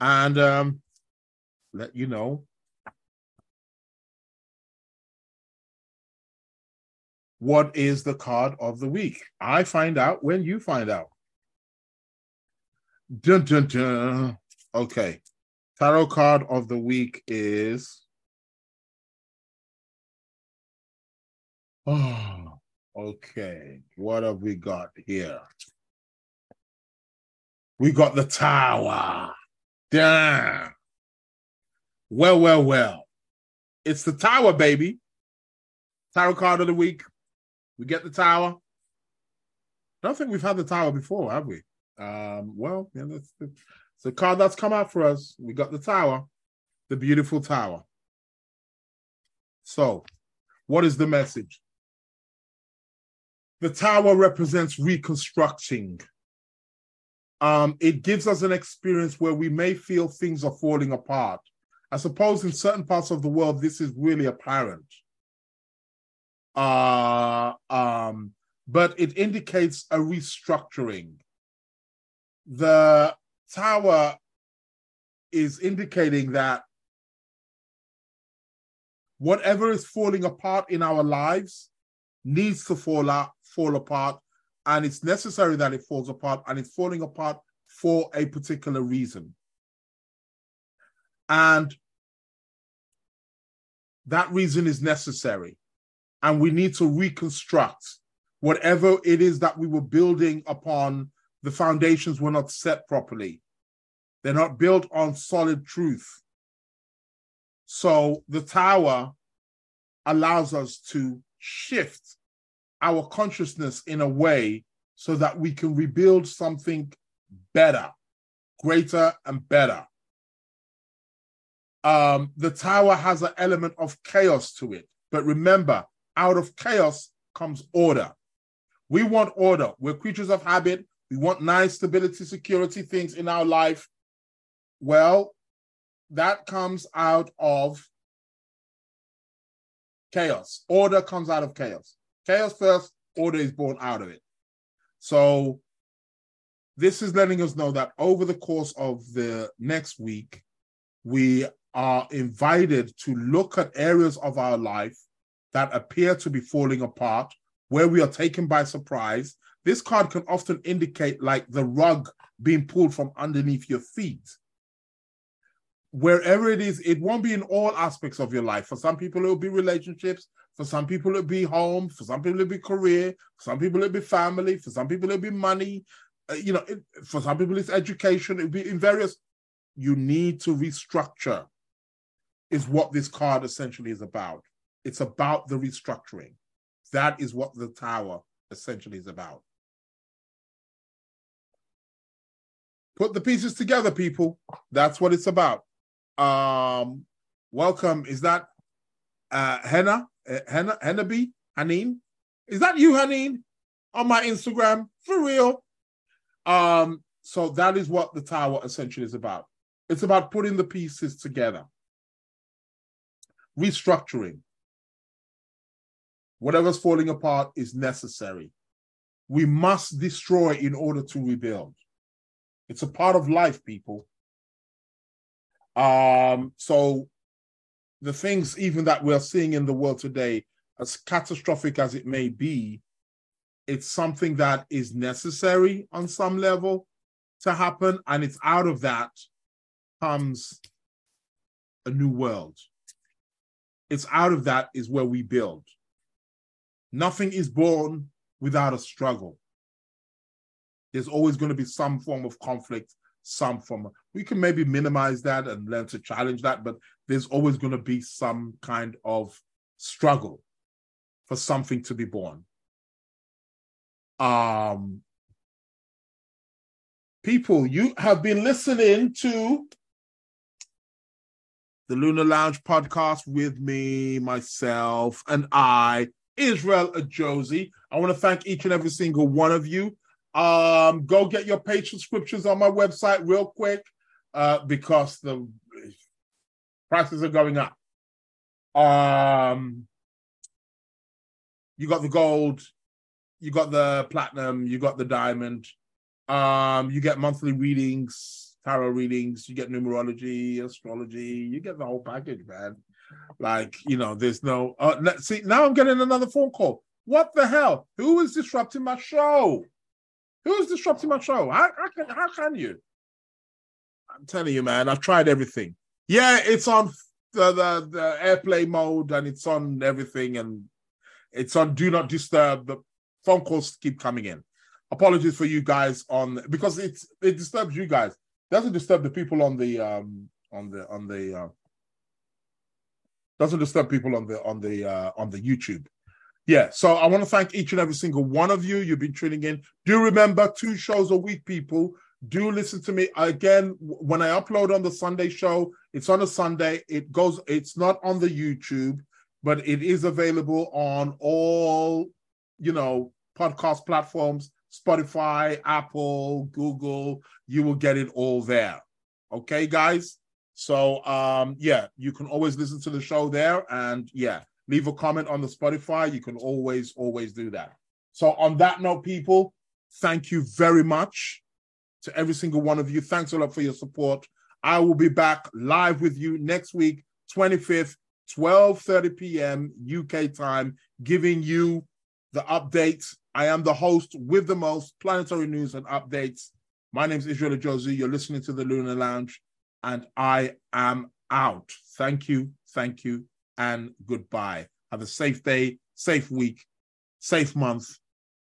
and um, let you know what is the card of the week. I find out when you find out. Dun, dun, dun. Okay. Tarot card of the week is. Oh, okay. What have we got here? We got the tower. Damn. Well, well, well. It's the tower, baby. Tower card of the week. We get the tower. I don't think we've had the tower before, have we? Um, well, yeah, that's the, it's card that's come out for us. We got the tower, the beautiful tower. So, what is the message? The tower represents reconstructing um, it gives us an experience where we may feel things are falling apart. I suppose in certain parts of the world, this is really apparent. Uh, um, but it indicates a restructuring. The tower is indicating that whatever is falling apart in our lives needs to fall out, fall apart, and it's necessary that it falls apart, and it's falling apart for a particular reason. And that reason is necessary. And we need to reconstruct whatever it is that we were building upon, the foundations were not set properly. They're not built on solid truth. So the tower allows us to shift our consciousness in a way so that we can rebuild something better, greater, and better. Um, the tower has an element of chaos to it. But remember, out of chaos comes order. We want order. We're creatures of habit. We want nice stability, security things in our life. Well, that comes out of chaos. Order comes out of chaos. Chaos first, order is born out of it. So, this is letting us know that over the course of the next week, we are invited to look at areas of our life that appear to be falling apart, where we are taken by surprise. This card can often indicate like the rug being pulled from underneath your feet. Wherever it is, it won't be in all aspects of your life. For some people, it will be relationships. For some people, it'll be home. For some people, it'll be career. For some people, it'll be family. For some people, it'll be money. Uh, you know, it, for some people, it's education. It'll be in various. You need to restructure is what this card essentially is about. It's about the restructuring. That is what the tower essentially is about. Put the pieces together, people. That's what it's about. Um, welcome. Is that uh, Henna? Uh, Henna? Henna B? Haneen? Is that you, Haneen? On my Instagram? For real? Um, so that is what the tower essentially is about. It's about putting the pieces together restructuring. Whatever's falling apart is necessary. We must destroy in order to rebuild. It's a part of life, people. Um, so the things even that we're seeing in the world today, as catastrophic as it may be, it's something that is necessary on some level to happen, and it's out of that comes a new world. It's out of that is where we build. Nothing is born without a struggle. There's always going to be some form of conflict, some form. Of, we can maybe minimize that and learn to challenge that, but there's always going to be some kind of struggle for something to be born. Um, people, you have been listening to the Lunar Lounge podcast with me, myself, and I, Israel Josie. I want to thank each and every single one of you. Um, go get your paid subscriptions on my website real quick uh, because the prices are going up. Um, you got the gold, you got the platinum, you got the diamond. Um, you get monthly readings tarot readings, you get numerology, astrology, you get the whole package, man. Like, you know, there's no uh, see now I'm getting another phone call. What the hell? Who is disrupting my show? Who is disrupting my show? How, how can how can you? I'm telling you, man, I've tried everything. Yeah, it's on the, the, the airplay mode and it's on everything and it's on do not disturb. The phone calls keep coming in. Apologies for you guys on because it's it disturbs you guys doesn't disturb the people on the um on the on the uh, doesn't disturb people on the on the uh, on the YouTube. Yeah, so I want to thank each and every single one of you. You've been tuning in. Do remember two shows a week, people. Do listen to me again when I upload on the Sunday show. It's on a Sunday. It goes. It's not on the YouTube, but it is available on all you know podcast platforms Spotify, Apple, Google, you will get it all there. Okay, guys? So um yeah, you can always listen to the show there and yeah, leave a comment on the Spotify. You can always always do that. So, on that note, people, thank you very much to every single one of you. Thanks a lot for your support. I will be back live with you next week, 25th, 12:30 p.m. UK time, giving you the updates. I am the host with the most planetary news and updates. My name is Israel Josie. You're listening to the Lunar Lounge, and I am out. Thank you, thank you, and goodbye. Have a safe day, safe week, safe month.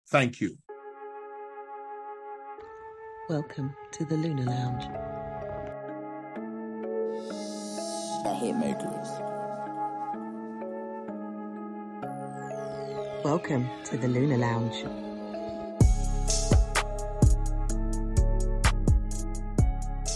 Thank you. Welcome to the Lunar Lounge. The Hitmakers. Welcome to the Lunar Lounge.